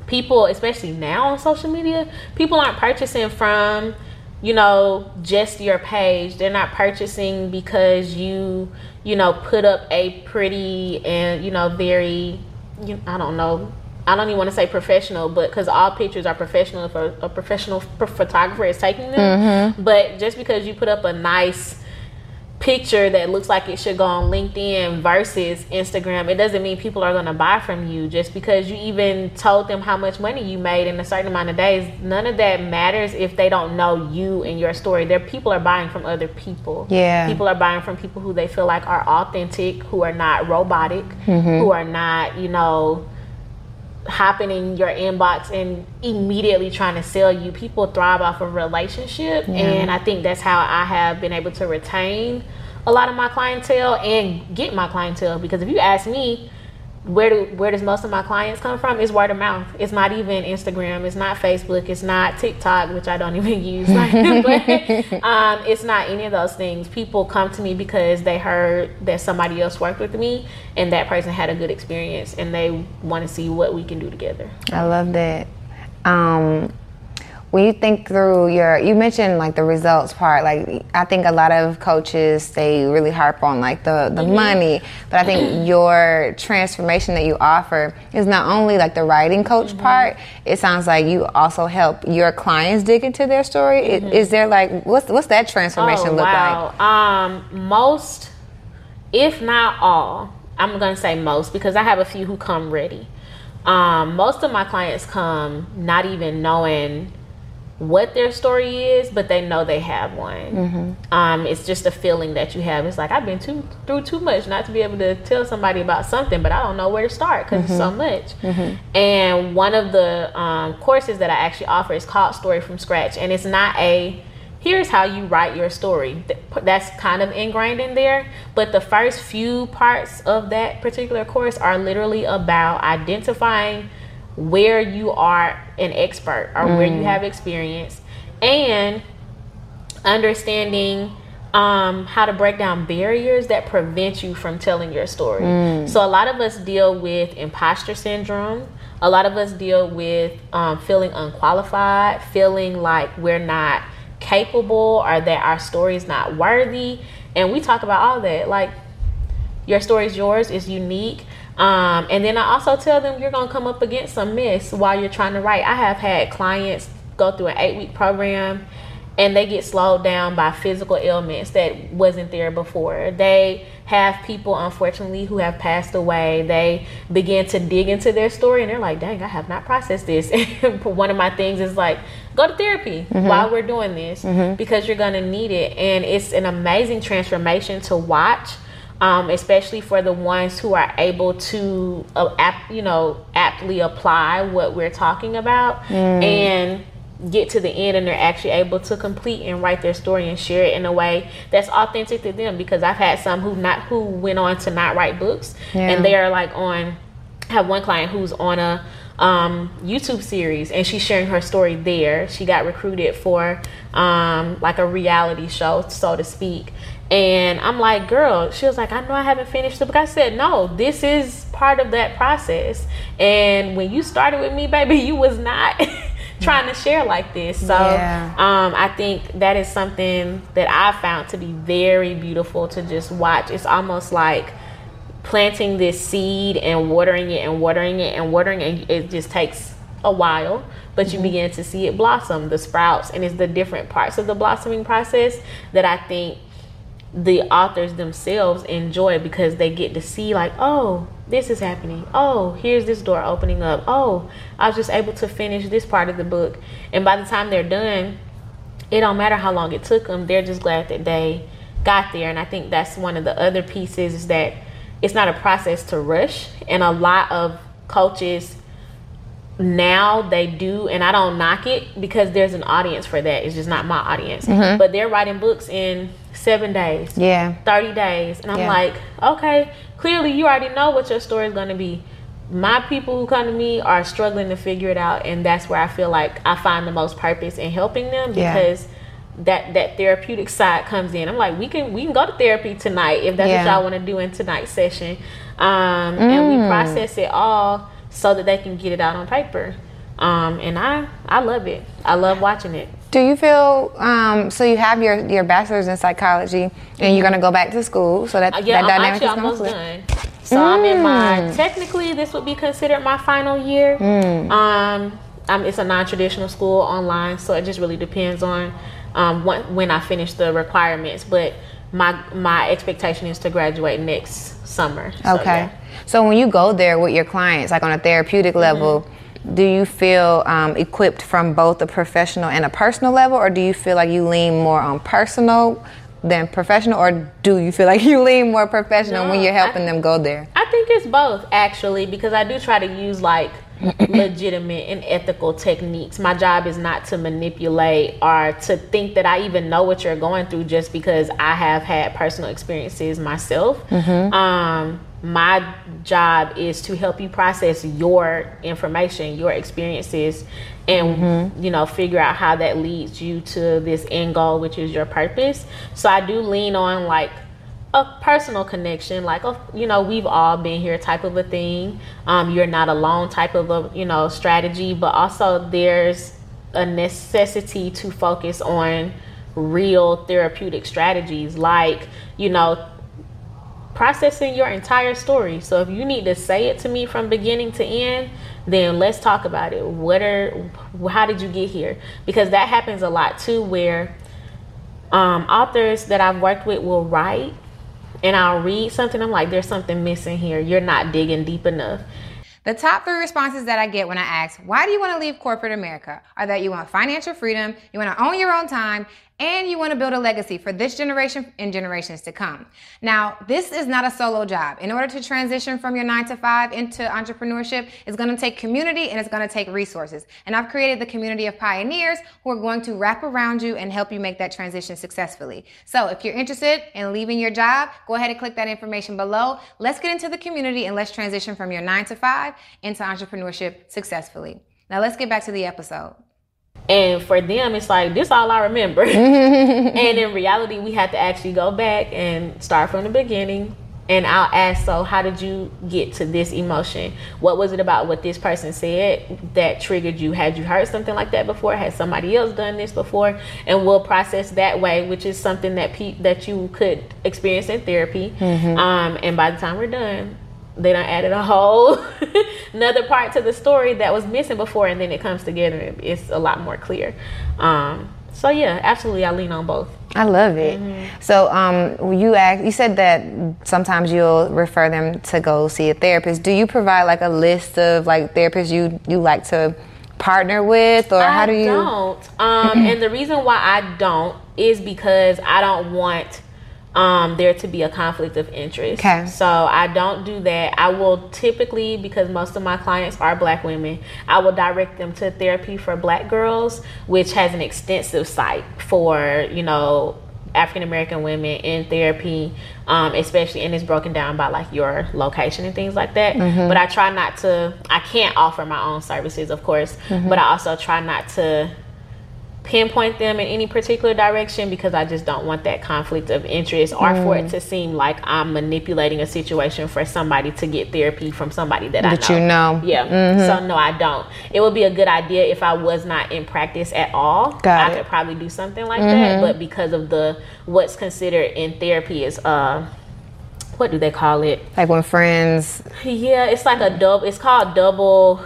people, especially now on social media, people aren't purchasing from you know just your page. They're not purchasing because you you know put up a pretty and you know very you, I don't know I don't even want to say professional, but because all pictures are professional if a, a professional photographer is taking them. Mm-hmm. But just because you put up a nice picture that looks like it should go on LinkedIn versus Instagram, it doesn't mean people are going to buy from you just because you even told them how much money you made in a certain amount of days. None of that matters if they don't know you and your story. Their people are buying from other people. Yeah. People are buying from people who they feel like are authentic, who are not robotic, mm-hmm. who are not, you know, hopping in your inbox and immediately trying to sell you. People thrive off of relationship, yeah. and I think that's how I have been able to retain a lot of my clientele and get my clientele. Because if you ask me, where do where does most of my clients come from? Is word of mouth. It's not even instagram. It's not facebook. It's not tiktok which i don't even use. But um, it's not any of those things. People come to me because they heard that somebody else worked with me and that person had a good experience and they want to see what we can do together. I love that. Um, when you think through your you mentioned like the results part like i think a lot of coaches they really harp on like the the mm-hmm. money but i think your transformation that you offer is not only like the writing coach mm-hmm. part it sounds like you also help your clients dig into their story mm-hmm. is, there like what's what's that transformation oh, look wow. like um most if not all i'm gonna say most because i have a few who come ready um, most of my clients come not even knowing what their story is, but they know they have one. Mm-hmm. Um, it's just a feeling that you have. It's like I've been too through too much not to be able to tell somebody about something, but I don't know where to start because mm-hmm. it's so much. Mm-hmm. And one of the um, courses that I actually offer is called Story from Scratch, and it's not a here's how you write your story. That's kind of ingrained in there. But the first few parts of that particular course are literally about identifying where you are an expert or mm. where you mm. have experience and understanding um, how to break down barriers that prevent you from telling your story. Mm. So, a lot of us deal with imposter syndrome. A lot of us deal with um, feeling unqualified, feeling like we're not capable or that our story is not worthy. And we talk about all that. Like, your story is yours, it's unique. Um, and then I also tell them you're gonna come up against some mess while you're trying to write. I have had clients go through an eight week program and they get slowed down by physical ailments that wasn't there before. They have people, unfortunately, who have passed away. They begin to dig into their story and they're like, dang, I have not processed this. one of my things is like, go to therapy mm-hmm. while we're doing this mm-hmm. because you're going to need it. And it's an amazing transformation to watch um, especially for the ones who are able to, uh, ap- you know, aptly apply what we're talking about mm. and get to the end and they're actually able to complete and write their story and share it in a way that's authentic to them because I've had some who not who went on to not write books yeah. and they are like on I have one client who's on a um, YouTube series and she's sharing her story there. She got recruited for um, like a reality show, so to speak. And I'm like, girl, she was like, I know I haven't finished the book. I said, no, this is part of that process. And when you started with me, baby, you was not trying to share like this. So Yeah. um, I think that is something that I found to be very beautiful to just watch. It's almost like planting this seed and watering it and watering it and watering it. It just takes a while, but you begin to see it blossom, the sprouts, and it's the different parts of the blossoming process that I think the authors themselves enjoy because they get to see like oh this is happening. Oh here's this door opening up. Oh i was just able to finish this part of the book. And by the time they're done it don't matter how long it took them they're just glad that they got there. And i think that's one of the other pieces is that it's not a process to rush. And a lot of coaches now they do and i don't knock it because there's an audience for that it's just not my audience but they're writing books in seven days Yeah. 30 days. And I'm Yeah. like, okay, clearly you already know what your story is going to be. My people who come to me are struggling to figure it out. And that's where I feel like I find the most purpose in helping them Yeah. because that that therapeutic side comes in. I'm like, we can we can go to therapy tonight if that's Yeah. what y'all want to do in tonight's session. Um, And Mm. we process it all so that they can get it out on paper. Um, and I I love it. I love watching it. Do you feel um, so? You have your your bachelor's in psychology, and you're gonna go back to school, so that Uh, yeah, that I'm dynamic actually is almost done. So I'm in my Mm. technically this would be considered my final year. Um, um, it's a non-traditional school online, so it just really depends on um, when, when I finish the requirements. But my my expectation is to graduate next summer. So, Okay. yeah. So when you go there with your clients, like on a therapeutic level, do you feel um, equipped from both a professional and a personal level, or do you feel like you lean more on personal than professional, or do you feel like you lean more professional when you're helping I- them go there? I think it's both actually because I do try to use like legitimate and ethical techniques. My job is not to manipulate or to think that I even know what you're going through just because I have had personal experiences myself. Um, my job is to help you process your information, your experiences, and you know figure out how that leads you to this end goal, which is your purpose. So I do lean on like a personal connection, like a, you know, we've all been here type of a thing. Um, you're not alone type of a you know strategy, but also there's a necessity to focus on real therapeutic strategies, like you know processing your entire story. So if you need to say it to me from beginning to end, then let's talk about it. What are how did you get here? Because that happens a lot too where um, authors that I've worked with will write and I'll read something. I'm like, there's something missing here. You're not digging deep enough. The top three responses that I get when I ask, why do you want to leave corporate America? Are that you want financial freedom, you want to own your own time, and you want to build a legacy for this generation and generations to come. Now, this is not a solo job. In order to transition from your nine to five into entrepreneurship, it's going to take community and it's going to take resources. And I've created the community of pioneers who are going to wrap around you and help you make that transition successfully. So if you're interested in leaving your job, go ahead and click that information below. Let's get into the community and let's transition from your nine to five into entrepreneurship successfully. Now let's get back to the episode. And for them, it's like, this all I remember. and in reality, we had to actually go back and start from the beginning. And I'll ask, so how did you get to this emotion? What was it about what this person said that triggered you? Had you heard something like that before? Had somebody else done this before? And we'll process that way, which is something that pe- that you could experience in therapy. Um, and by the time we're done, they I added a whole another part to the story that was missing before and then it comes together it's a lot more clear um so yeah absolutely i lean on both I love it. So, um, you asked, you said that sometimes you'll refer them to go see a therapist. Do you provide like a list of like therapists you you like to partner with, or how do you? don't um and the reason why i don't is because i don't want um there to be a conflict of interest Okay. so i don't do that i will typically because most of my clients are black women i will direct them to therapy for black girls which has an extensive site for you know African American women in therapy, um, especially, and it's broken down by like your location and things like that. But I try not to, I can't offer my own services, of course, but I also try not to pinpoint them in any particular direction because I just don't want that conflict of interest or for Mm. it to seem like I'm manipulating a situation for somebody to get therapy from somebody that, That I you know. know. Yeah. Mm-hmm. So no, I don't. It would be a good idea if I was not in practice at all. Got I it. Mm-hmm. could probably do something like that, but because of the what's considered in therapy is uh what do they call it? Like when friends. Yeah, it's like a double. It's called double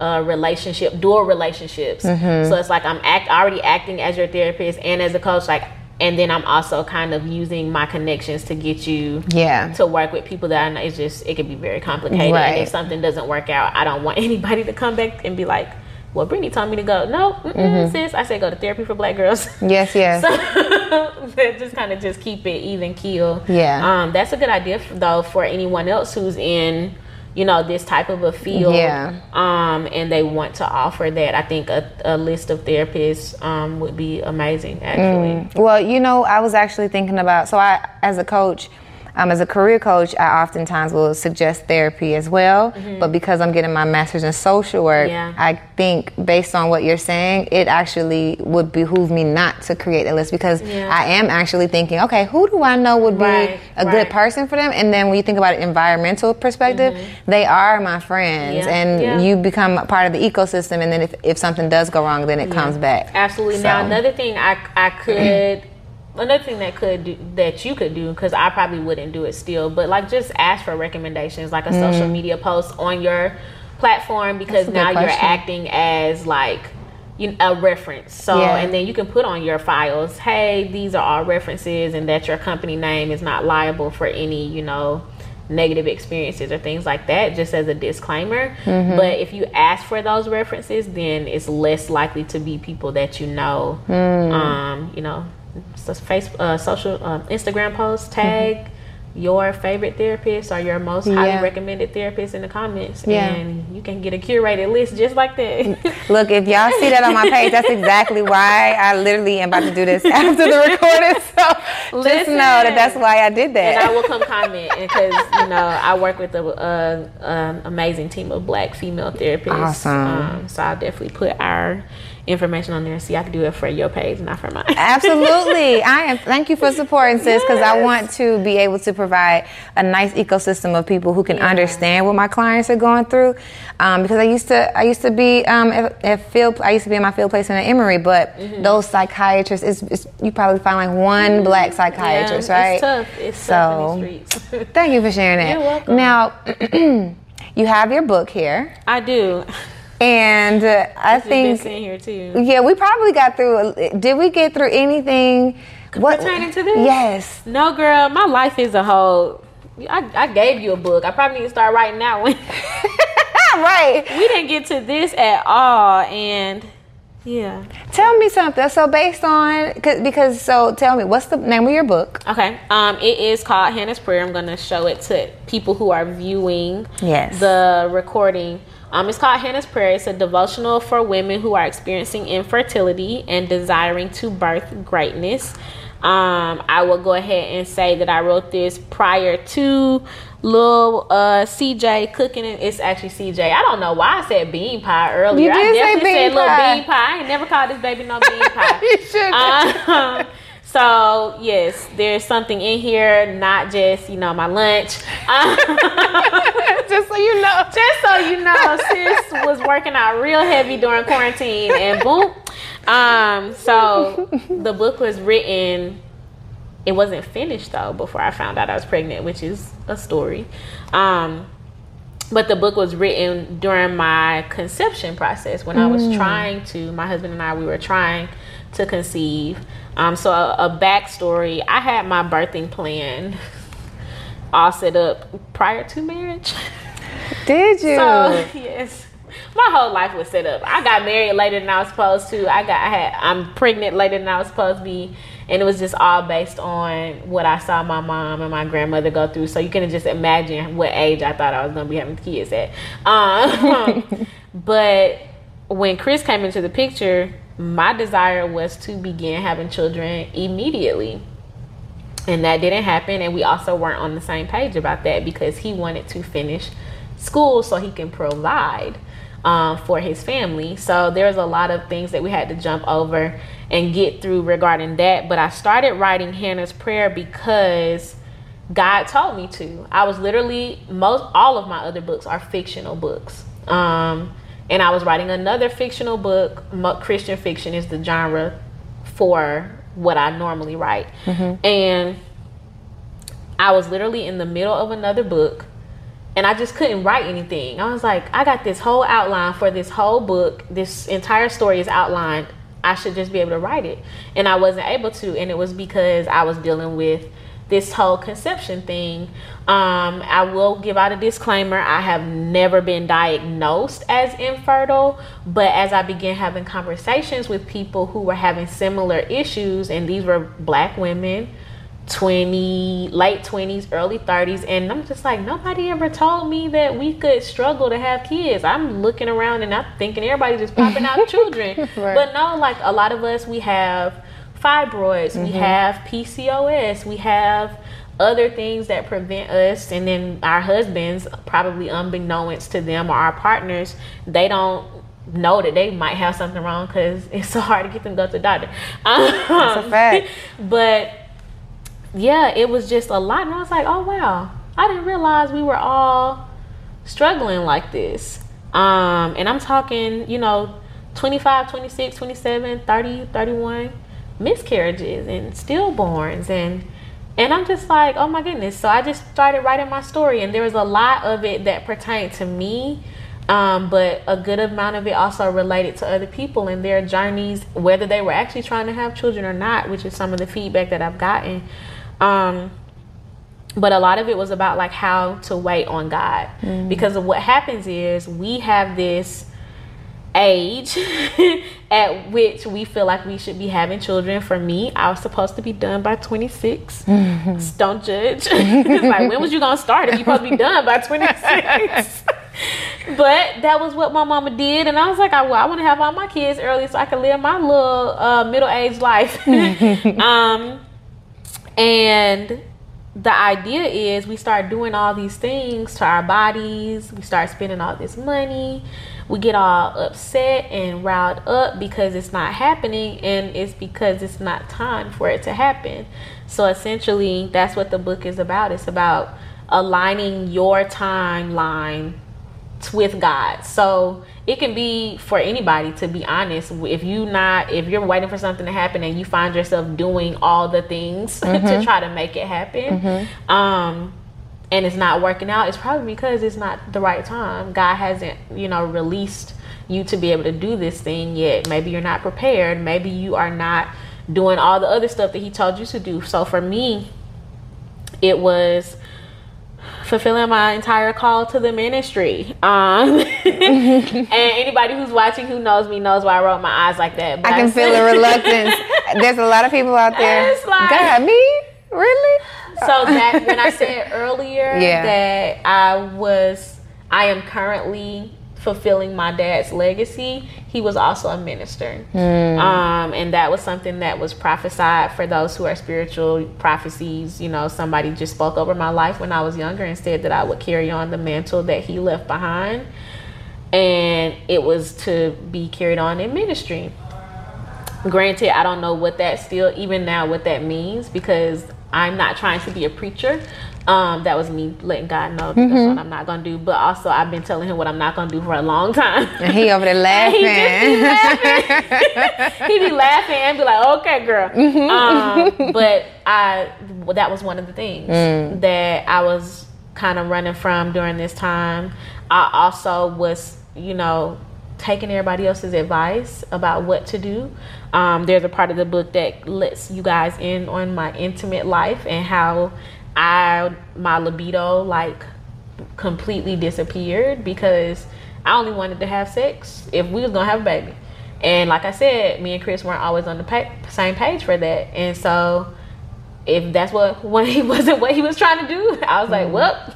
uh, relationship, dual relationships. Mm-hmm. So it's like I'm act already acting as your therapist and as a coach, like, and then I'm also kind of using my connections to get you Yeah. to work with people that I know. It's just it can be very complicated. Right. And if something doesn't work out, I don't want anybody to come back and be like, "Well, Brittney told me to go." No, mm-mm, sis. I said go to therapy for Black girls. Yes, yes. That just kind of just keep it even keel. Yeah. Um, that's a good idea though for anyone else who's in, you know, this type of a field. Yeah. Um, and they want to offer that. I think a, a list of therapists um would be amazing. Actually. Well, you know, I was actually thinking about so I as a coach, um, as a career coach, I oftentimes will suggest therapy as well. But because I'm getting my master's in social work, Mm-hmm. Yeah. I think based on what you're saying, it actually would behoove me not to create a list because Yeah. I am actually thinking, okay, who do I know would be Right, a good person for them? And then when you think about an environmental perspective, they are my friends, Mm-hmm. Yeah, and you become a part of the ecosystem. And then if, if something does go wrong, then it comes back. Absolutely. So- Now another thing I I could another thing that could do that you could do because I probably wouldn't do it still, but like just ask for recommendations, like a social media post on your platform because Mm. Now you're acting as like you a reference. So Yeah. and then you can put on your files, hey, these are all references, and that your company name is not liable for any you know negative experiences or things like that just as a disclaimer Mm-hmm. but if you ask for those references then it's less likely to be people that you know Mm. um you know so face uh, social uh, instagram post tag your favorite therapist or your most Yeah. highly recommended therapist in the comments Yeah. and you can get a curated list just like that Look, if y'all see that on my page, that's exactly why I literally am about to do this after the recording. So just know that that's why I did that. and I will come comment because you know I work with a, a, an amazing team of black female therapists. Awesome. Um, so I'll definitely put our information on there and see I can do it for your page, not for mine. Absolutely. I am thank you for supporting sis because I want to be able to provide a nice ecosystem of people who can Yeah. understand what my clients are going through. Um, because I used to I used to be um, at, at field I used to be in my field placement at Emory, but Mm-hmm. those psychiatrists it's, it's, you probably find like one black psychiatrist, yeah, right? It's tough. It's So- tough in. Thank you for sharing that. You're welcome. Now, you have your book here, I do. And uh, I think sitting here too. yeah, we probably got through. Did we get through anything? Pertaining to this? Yes. No, girl, my life is a whole. I, I gave you a book. I probably need to start writing that one. right. we didn't get to this at all, and yeah. Tell me something. So based on cause, because so tell me what's the name of your book? Okay. Um, it is called Hannah's Prayer. I'm gonna show it to people who are viewing Yes. the recording. Um, it's called Hannah's Prayer. It's a devotional for women who are experiencing infertility and desiring to birth greatness. Um, I will go ahead and say that I wrote this prior to little uh, CJ cooking it. It's actually CJ. I don't know why I said bean pie earlier. You did I say definitely bean said little bean pie. I ain't never called this baby no bean pie. You should. Um, so yes, there's something in here, not just you know my lunch. Um, Just so you know. just so you know, sis was working out real heavy during quarantine, and boom. Um, so the book was written. It wasn't finished though before I found out I was pregnant, which is a story. Um, but the book was written during my conception process when I was trying to. My husband and I we were trying to conceive. Um, so a, a backstory: I had my birthing plan all set up prior to marriage. Did you? So yes, my whole life was set up. I got married later than I was supposed to. I got I had I'm pregnant later than I was supposed to be, and it was just all based on what I saw my mom and my grandmother go through. So you can just imagine what age I thought I was gonna be having kids at. Um, but when Chris came into the picture, my desire was to begin having children immediately and that didn't happen and we also weren't on the same page about that because he wanted to finish school so he can provide um, for his family. So there's a lot of things that we had to jump over and get through regarding that. But I started writing Hannah's prayer because God told me to. I was literally most all of my other books are fictional books. Um, and I was writing another fictional book. Christian fiction is the genre for what I normally write. Mm-hmm. And I was literally in the middle of another book and I just couldn't write anything. I was like, I got this whole outline for this whole book. This entire story is outlined. I should just be able to write it. And I wasn't able to. And it was because I was dealing with this whole conception thing. Um, I will give out a disclaimer I have never been diagnosed as infertile, but as I began having conversations with people who were having similar issues, and these were black women 20 late 20s early 30s and i'm just like nobody ever told me that we could struggle to have kids i'm looking around and i'm thinking everybody's just popping out children right. but no like a lot of us we have fibroids mm-hmm. we have pcos we have other things that prevent us and then our husbands probably unbeknownst to them or our partners they don't know that they might have something wrong because it's so hard to get them to go to the doctor um, that's a fact but yeah, it was just a lot. And I was like, oh, wow. I didn't realize we were all struggling like this. Um, and I'm talking, you know, 25, 26, 27, 30, 31 miscarriages and stillborns and and I'm just like, oh my goodness. So I just started writing my story and there was a lot of it that pertained to me. Um, but a good amount of it also related to other people and their journeys, whether they were actually trying to have children or not, which is some of the feedback that I've gotten. Um, but a lot of it was about like how to wait on God mm. because of what happens is we have this age at which we feel like we should be having children. For me, I was supposed to be done by 26. Mm-hmm. Don't judge. like when was you gonna start if you supposed to be done by 26? but that was what my mama did, and I was like, I, well, I want to have all my kids early so I can live my little uh, middle aged life. um, and the idea is we start doing all these things to our bodies, we start spending all this money, we get all upset and riled up because it's not happening, and it's because it's not time for it to happen. So essentially, that's what the book is about. It's about aligning your timeline with God. So it can be for anybody to be honest. If you not if you're waiting for something to happen and you find yourself doing all the things mm-hmm. to try to make it happen, mm-hmm. um, and it's not working out, it's probably because it's not the right time. God hasn't, you know, released you to be able to do this thing yet. Maybe you're not prepared. Maybe you are not doing all the other stuff that he told you to do. So for me, it was fulfilling my entire call to the ministry. Um, and anybody who's watching who knows me knows why I wrote my eyes like that. I can I feel the reluctance. There's a lot of people out there. Like, God, me? Really? So that when I said earlier yeah. that I was, I am currently fulfilling my dad's legacy, he was also a minister. Mm. Um, and that was something that was prophesied for those who are spiritual prophecies. You know, somebody just spoke over my life when I was younger and said that I would carry on the mantle that he left behind. And it was to be carried on in ministry. Granted, I don't know what that still, even now, what that means because I'm not trying to be a preacher. Um, that was me letting God know mm-hmm. that's what I'm not gonna do. But also, I've been telling him what I'm not gonna do for a long time. And he over there laughing. he be laughing. he be laughing and be like, "Okay, girl." Mm-hmm. Um, but I, well, that was one of the things mm. that I was kind of running from during this time. I also was, you know, taking everybody else's advice about what to do. Um, there's a part of the book that lets you guys in on my intimate life and how I my libido like completely disappeared because I only wanted to have sex if we was gonna have a baby. And like I said, me and Chris weren't always on the pa- same page for that. And so if that's what when he wasn't what he was trying to do, I was like, mm. well,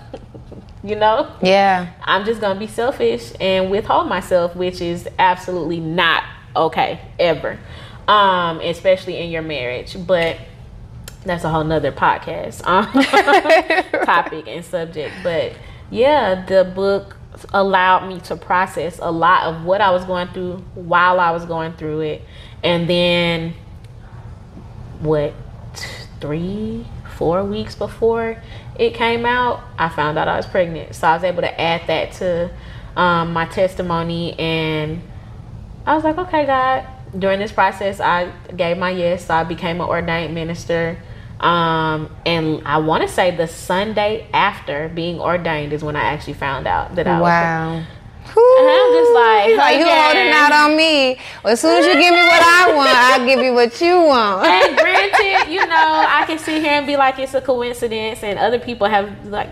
you know, yeah, I'm just gonna be selfish and withhold myself, which is absolutely not okay ever, um, especially in your marriage. But that's a whole nother podcast um, topic and subject. But yeah, the book allowed me to process a lot of what I was going through while I was going through it. And then, what, three, four weeks before it came out, I found out I was pregnant. So I was able to add that to um, my testimony. And I was like, okay, God. During this process, I gave my yes. So I became an ordained minister. Um, and I want to say the Sunday after being ordained is when I actually found out that I wow. was. And I'm just like, like you holding out on me. Well, as soon as you give me what I want, I'll give you what you want. and granted, you know, I can sit here and be like it's a coincidence, and other people have like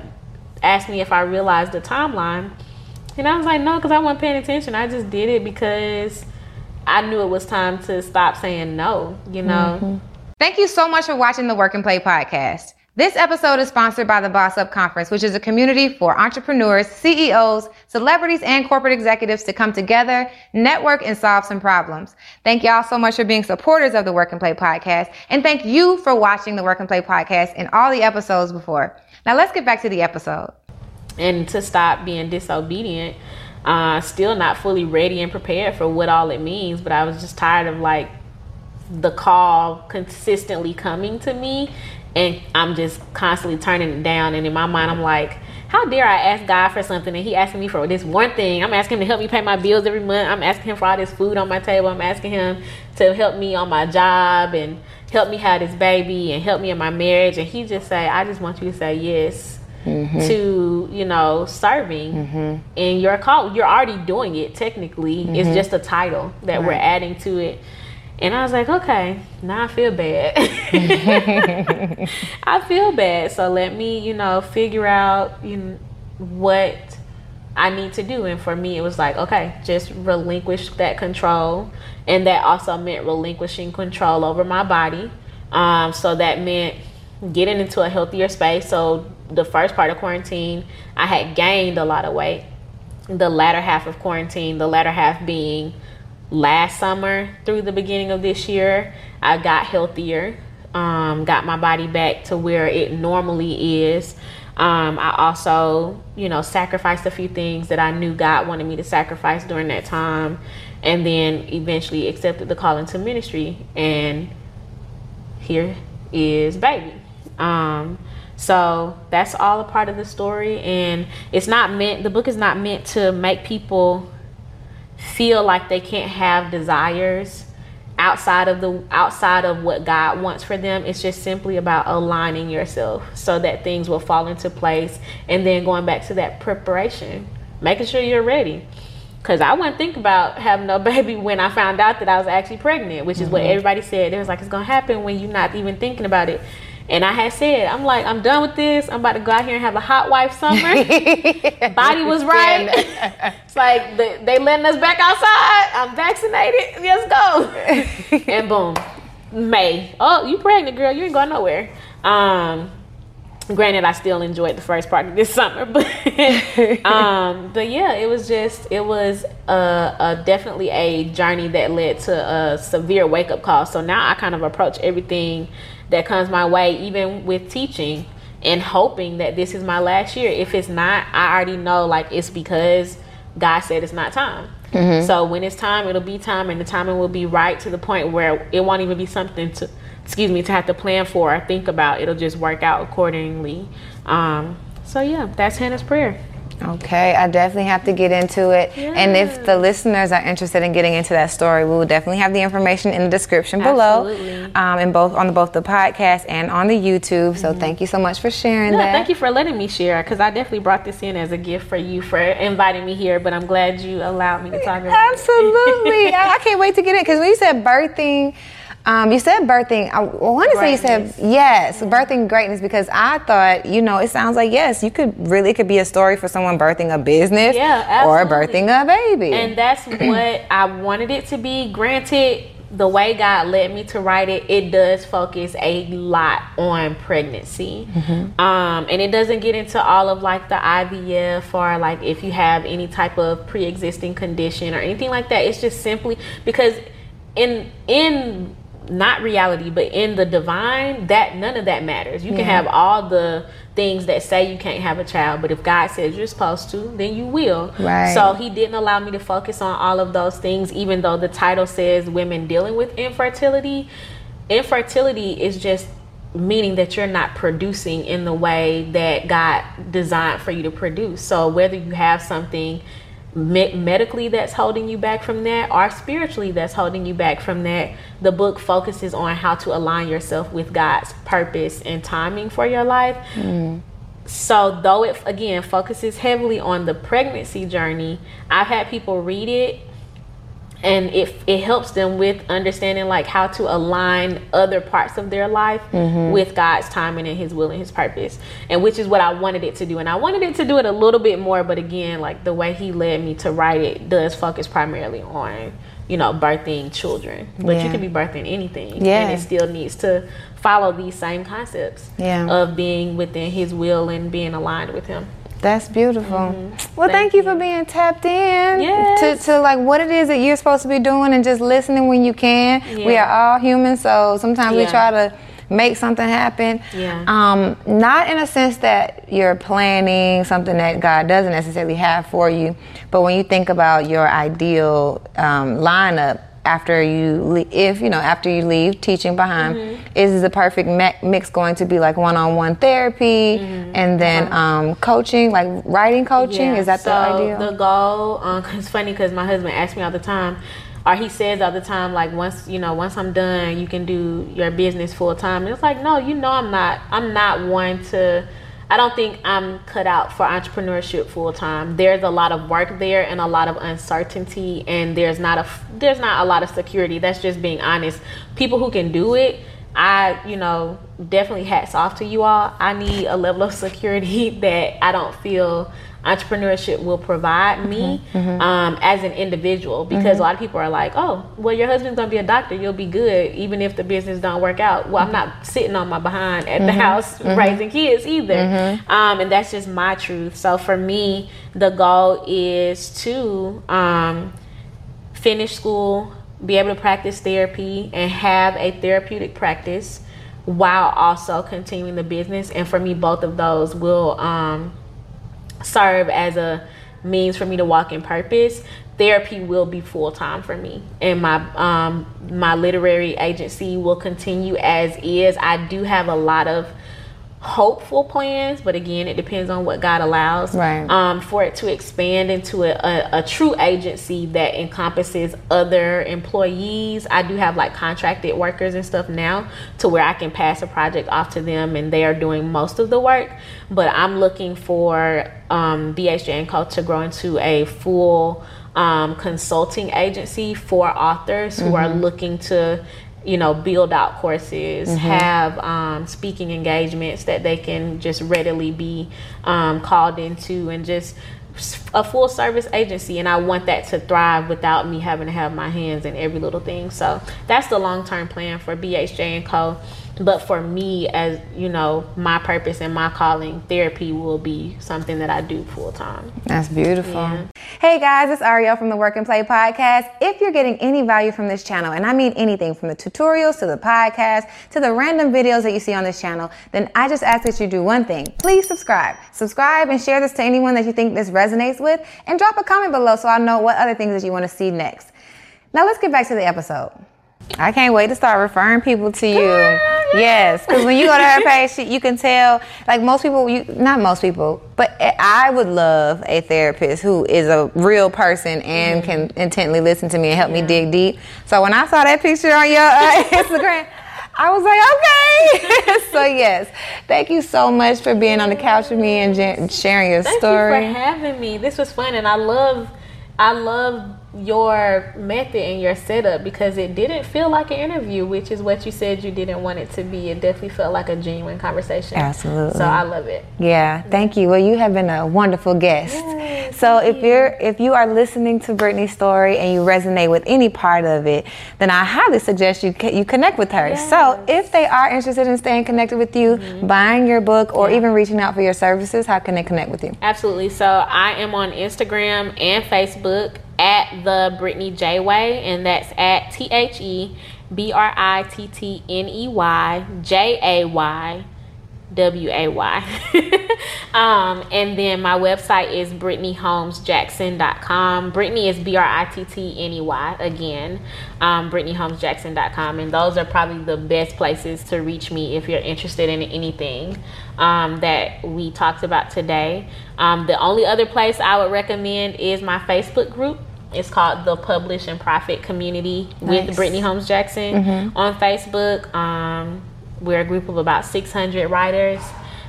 asked me if I realized the timeline, and I was like, no, because I wasn't paying attention. I just did it because I knew it was time to stop saying no. You know. Mm-hmm. Thank you so much for watching the Work N Play podcast. This episode is sponsored by the Boss Up Conference, which is a community for entrepreneurs, CEOs, celebrities, and corporate executives to come together, network, and solve some problems. Thank y'all so much for being supporters of the Work N Play podcast. And thank you for watching the Work N Play podcast and all the episodes before. Now let's get back to the episode. And to stop being disobedient, uh, still not fully ready and prepared for what all it means, but I was just tired of like the call consistently coming to me and I'm just constantly turning it down. And in my mind, I'm like, how dare I ask God for something and He asking me for this one thing? I'm asking Him to help me pay my bills every month. I'm asking Him for all this food on my table. I'm asking Him to help me on my job and help me have this baby and help me in my marriage. And He just say, I just want you to say yes. Mm-hmm. To you know, serving mm-hmm. in your call, you're already doing it. Technically, mm-hmm. it's just a title that right. we're adding to it. And I was like, okay, now I feel bad. I feel bad. So let me, you know, figure out you know, what I need to do. And for me, it was like, okay, just relinquish that control. And that also meant relinquishing control over my body. Um, so that meant getting into a healthier space. So the first part of quarantine, I had gained a lot of weight. The latter half of quarantine, the latter half being last summer through the beginning of this year, I got healthier, um, got my body back to where it normally is. Um, I also, you know, sacrificed a few things that I knew God wanted me to sacrifice during that time, and then eventually accepted the call into ministry. And here is baby. Um, so that's all a part of the story, and it's not meant. The book is not meant to make people feel like they can't have desires outside of the outside of what God wants for them. It's just simply about aligning yourself so that things will fall into place and then going back to that preparation, making sure you're ready. Cause I wouldn't think about having no baby when I found out that I was actually pregnant, which is mm-hmm. what everybody said. It was like it's gonna happen when you're not even thinking about it. And I had said, I'm like, I'm done with this. I'm about to go out here and have a hot wife summer. Body was right. it's like the, they letting us back outside. I'm vaccinated. Let's go. and boom, May. Oh, you pregnant, girl? You ain't going nowhere. Um, granted, I still enjoyed the first part of this summer, but um, but yeah, it was just it was a, a definitely a journey that led to a severe wake up call. So now I kind of approach everything that comes my way, even with teaching and hoping that this is my last year. If it's not, I already know like it's because God said it's not time. Mm-hmm. So when it's time, it'll be time, and the timing will be right to the point where it won't even be something to, excuse me, to have to plan for or think about. It'll just work out accordingly. Um, so yeah, that's Hannah's prayer. Okay, I definitely have to get into it. Yes. And if the listeners are interested in getting into that story, we will definitely have the information in the description Absolutely. below, um, in both on both the podcast and on the YouTube. So mm-hmm. thank you so much for sharing that. Thank you for letting me share because I definitely brought this in as a gift for you for inviting me here. But I'm glad you allowed me to talk about Absolutely, it. I can't wait to get in because when you said birthing. Um, you said birthing. I want to say you said yes, birthing greatness because I thought you know it sounds like yes, you could really it could be a story for someone birthing a business yeah, or birthing a baby, and that's what I wanted it to be. Granted, the way God led me to write it, it does focus a lot on pregnancy. Mm-hmm. Um, and it doesn't get into all of like the IVF or like if you have any type of pre existing condition or anything like that. It's just simply because in in not reality, but in the divine, that none of that matters. You yeah. can have all the things that say you can't have a child, but if God says you're supposed to, then you will. Right. So he didn't allow me to focus on all of those things, even though the title says women dealing with infertility. Infertility is just meaning that you're not producing in the way that God designed for you to produce. So whether you have something me- medically that's holding you back from that or spiritually that's holding you back from that the book focuses on how to align yourself with god's purpose and timing for your life. Mm. So though it again focuses heavily on the pregnancy journey i've had people read it and it, it helps them with understanding like how to align other parts of their life mm-hmm. with god's timing and his will and his purpose and which is what i wanted it to do and i wanted it to do it a little bit more but again like the way he led me to write it does focus primarily on you know birthing children but Yeah. you can be birthing anything Yeah. and it still needs to follow these same concepts Yeah. of being within his will and being aligned with him That's beautiful. Well, thank, Thank you for being tapped in Yes. to, to like what it is that you're supposed to be doing and just listening when you can. We are all human, so sometimes we try to make something happen. Yeah. Um, not in a sense that you're planning something that God doesn't necessarily have for you, but when you think about your ideal um, lineup after you, le- if you know, after you leave teaching behind, Mm-hmm. is the perfect me- mix going to be like one-on-one therapy Mm-hmm. and then um, coaching, like writing coaching? Yeah, Is that so the ideal? The goal, um, 'cause it's funny because my husband asks me all the time, or he says all the time, like once you know, once I'm done, you can do your business full time. And it's like, no, you know, I'm not. I'm not one to. I don't think I'm cut out for entrepreneurship full time. There's a lot of work there and a lot of uncertainty, and there's not a there's not a lot of security. That's just being honest. People who can do it, I you know definitely hats off to you all. I need a level of security that I don't feel entrepreneurship will provide me um, as an individual because a lot of people are like oh well your husband's gonna be a doctor you'll be good even if the business don't work out. Well i'm not sitting on my behind at the house raising kids either. Um, and that's just my truth. So for me the goal is to um, finish school, be able to practice therapy, and have a therapeutic practice while also continuing the business. And for me, both of those will um, serve as a means for me to walk in purpose. Therapy will be full time for me, and my um, my literary agency will continue as is. I do have a lot of hopeful plans, but again, it depends on what God allows. Right. Um, for it to expand into a, a, a true agency that encompasses other employees. I do have like contracted workers and stuff now to where I can pass a project off to them and they are doing most of the work. But I'm looking for um, BHJ and Co to grow into a full um, consulting agency for authors who are looking to you know build out courses have um, speaking engagements that they can just readily be um, called into and just a full service agency. And i want that to thrive without me having to have my hands in every little thing. So that's the long-term plan for bhj and co but for me as you know my purpose and my calling therapy will be something that i do full-time That's beautiful. Yeah. Hey guys, it's Arylle from the Work N Play podcast. If you're getting any value from this channel, and I mean anything from the tutorials to the podcast to the random videos that you see on this channel, then I just ask that you do one thing. Please subscribe. Subscribe and share this to anyone that you think this resonates with, and drop a comment below so I know what other things that you want to see next. Now let's get back to the episode. I can't wait to start referring people to you. Yes, because when you go to her page, she, you can tell. Like most people, you not most people, but I would love a therapist who is a real person and can intently listen to me and help me dig deep. So when I saw that picture on your uh, Instagram. I was like, okay. so yes, thank you so much for being on the couch with me and sharing your Thank story. Thank you for having me. This was fun, and I love, I love your method and your setup because it didn't feel like an interview, which is what you said you didn't want it to be. It definitely felt like a genuine conversation. Absolutely. So I love it. Yeah, thank you. Well, you have been a wonderful guest. Yes, so if you're if you are listening to Brittney's story and you resonate with any part of it, then I highly suggest you you connect with her. So if they are interested in staying connected with you, mm-hmm. buying your book, or even reaching out for your services, how can they connect with you? Absolutely. So I am on Instagram and Facebook at the Brittney J Way, and that's at T H E B R I T T N E Y J A Y W A Y. um, and then my website is BrittneyHolmesJackson.com. Brittney is B R I T T N E Y again, um, BrittneyHolmesJackson.com. And those are probably the best places to reach me if you're interested in anything um, that we talked about today. Um, the only other place I would recommend is my Facebook group. It's called the Publish and Profit Community nice. with Brittney Holmes Jackson mm-hmm. on Facebook. Um, we're a group of about 600 writers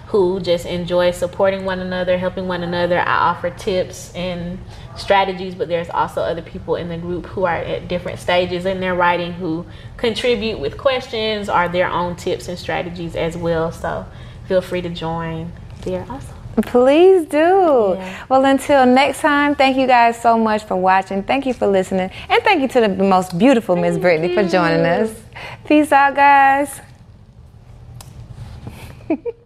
who just enjoy supporting one another, helping one another. I offer tips and strategies, but there's also other people in the group who are at different stages in their writing who contribute with questions or their own tips and strategies as well. So feel free to join there also. Please do. Yeah. Well, until next time, thank you guys so much for watching. Thank you for listening. And thank you to the most beautiful Miss Brittney for joining us. Peace out, guys.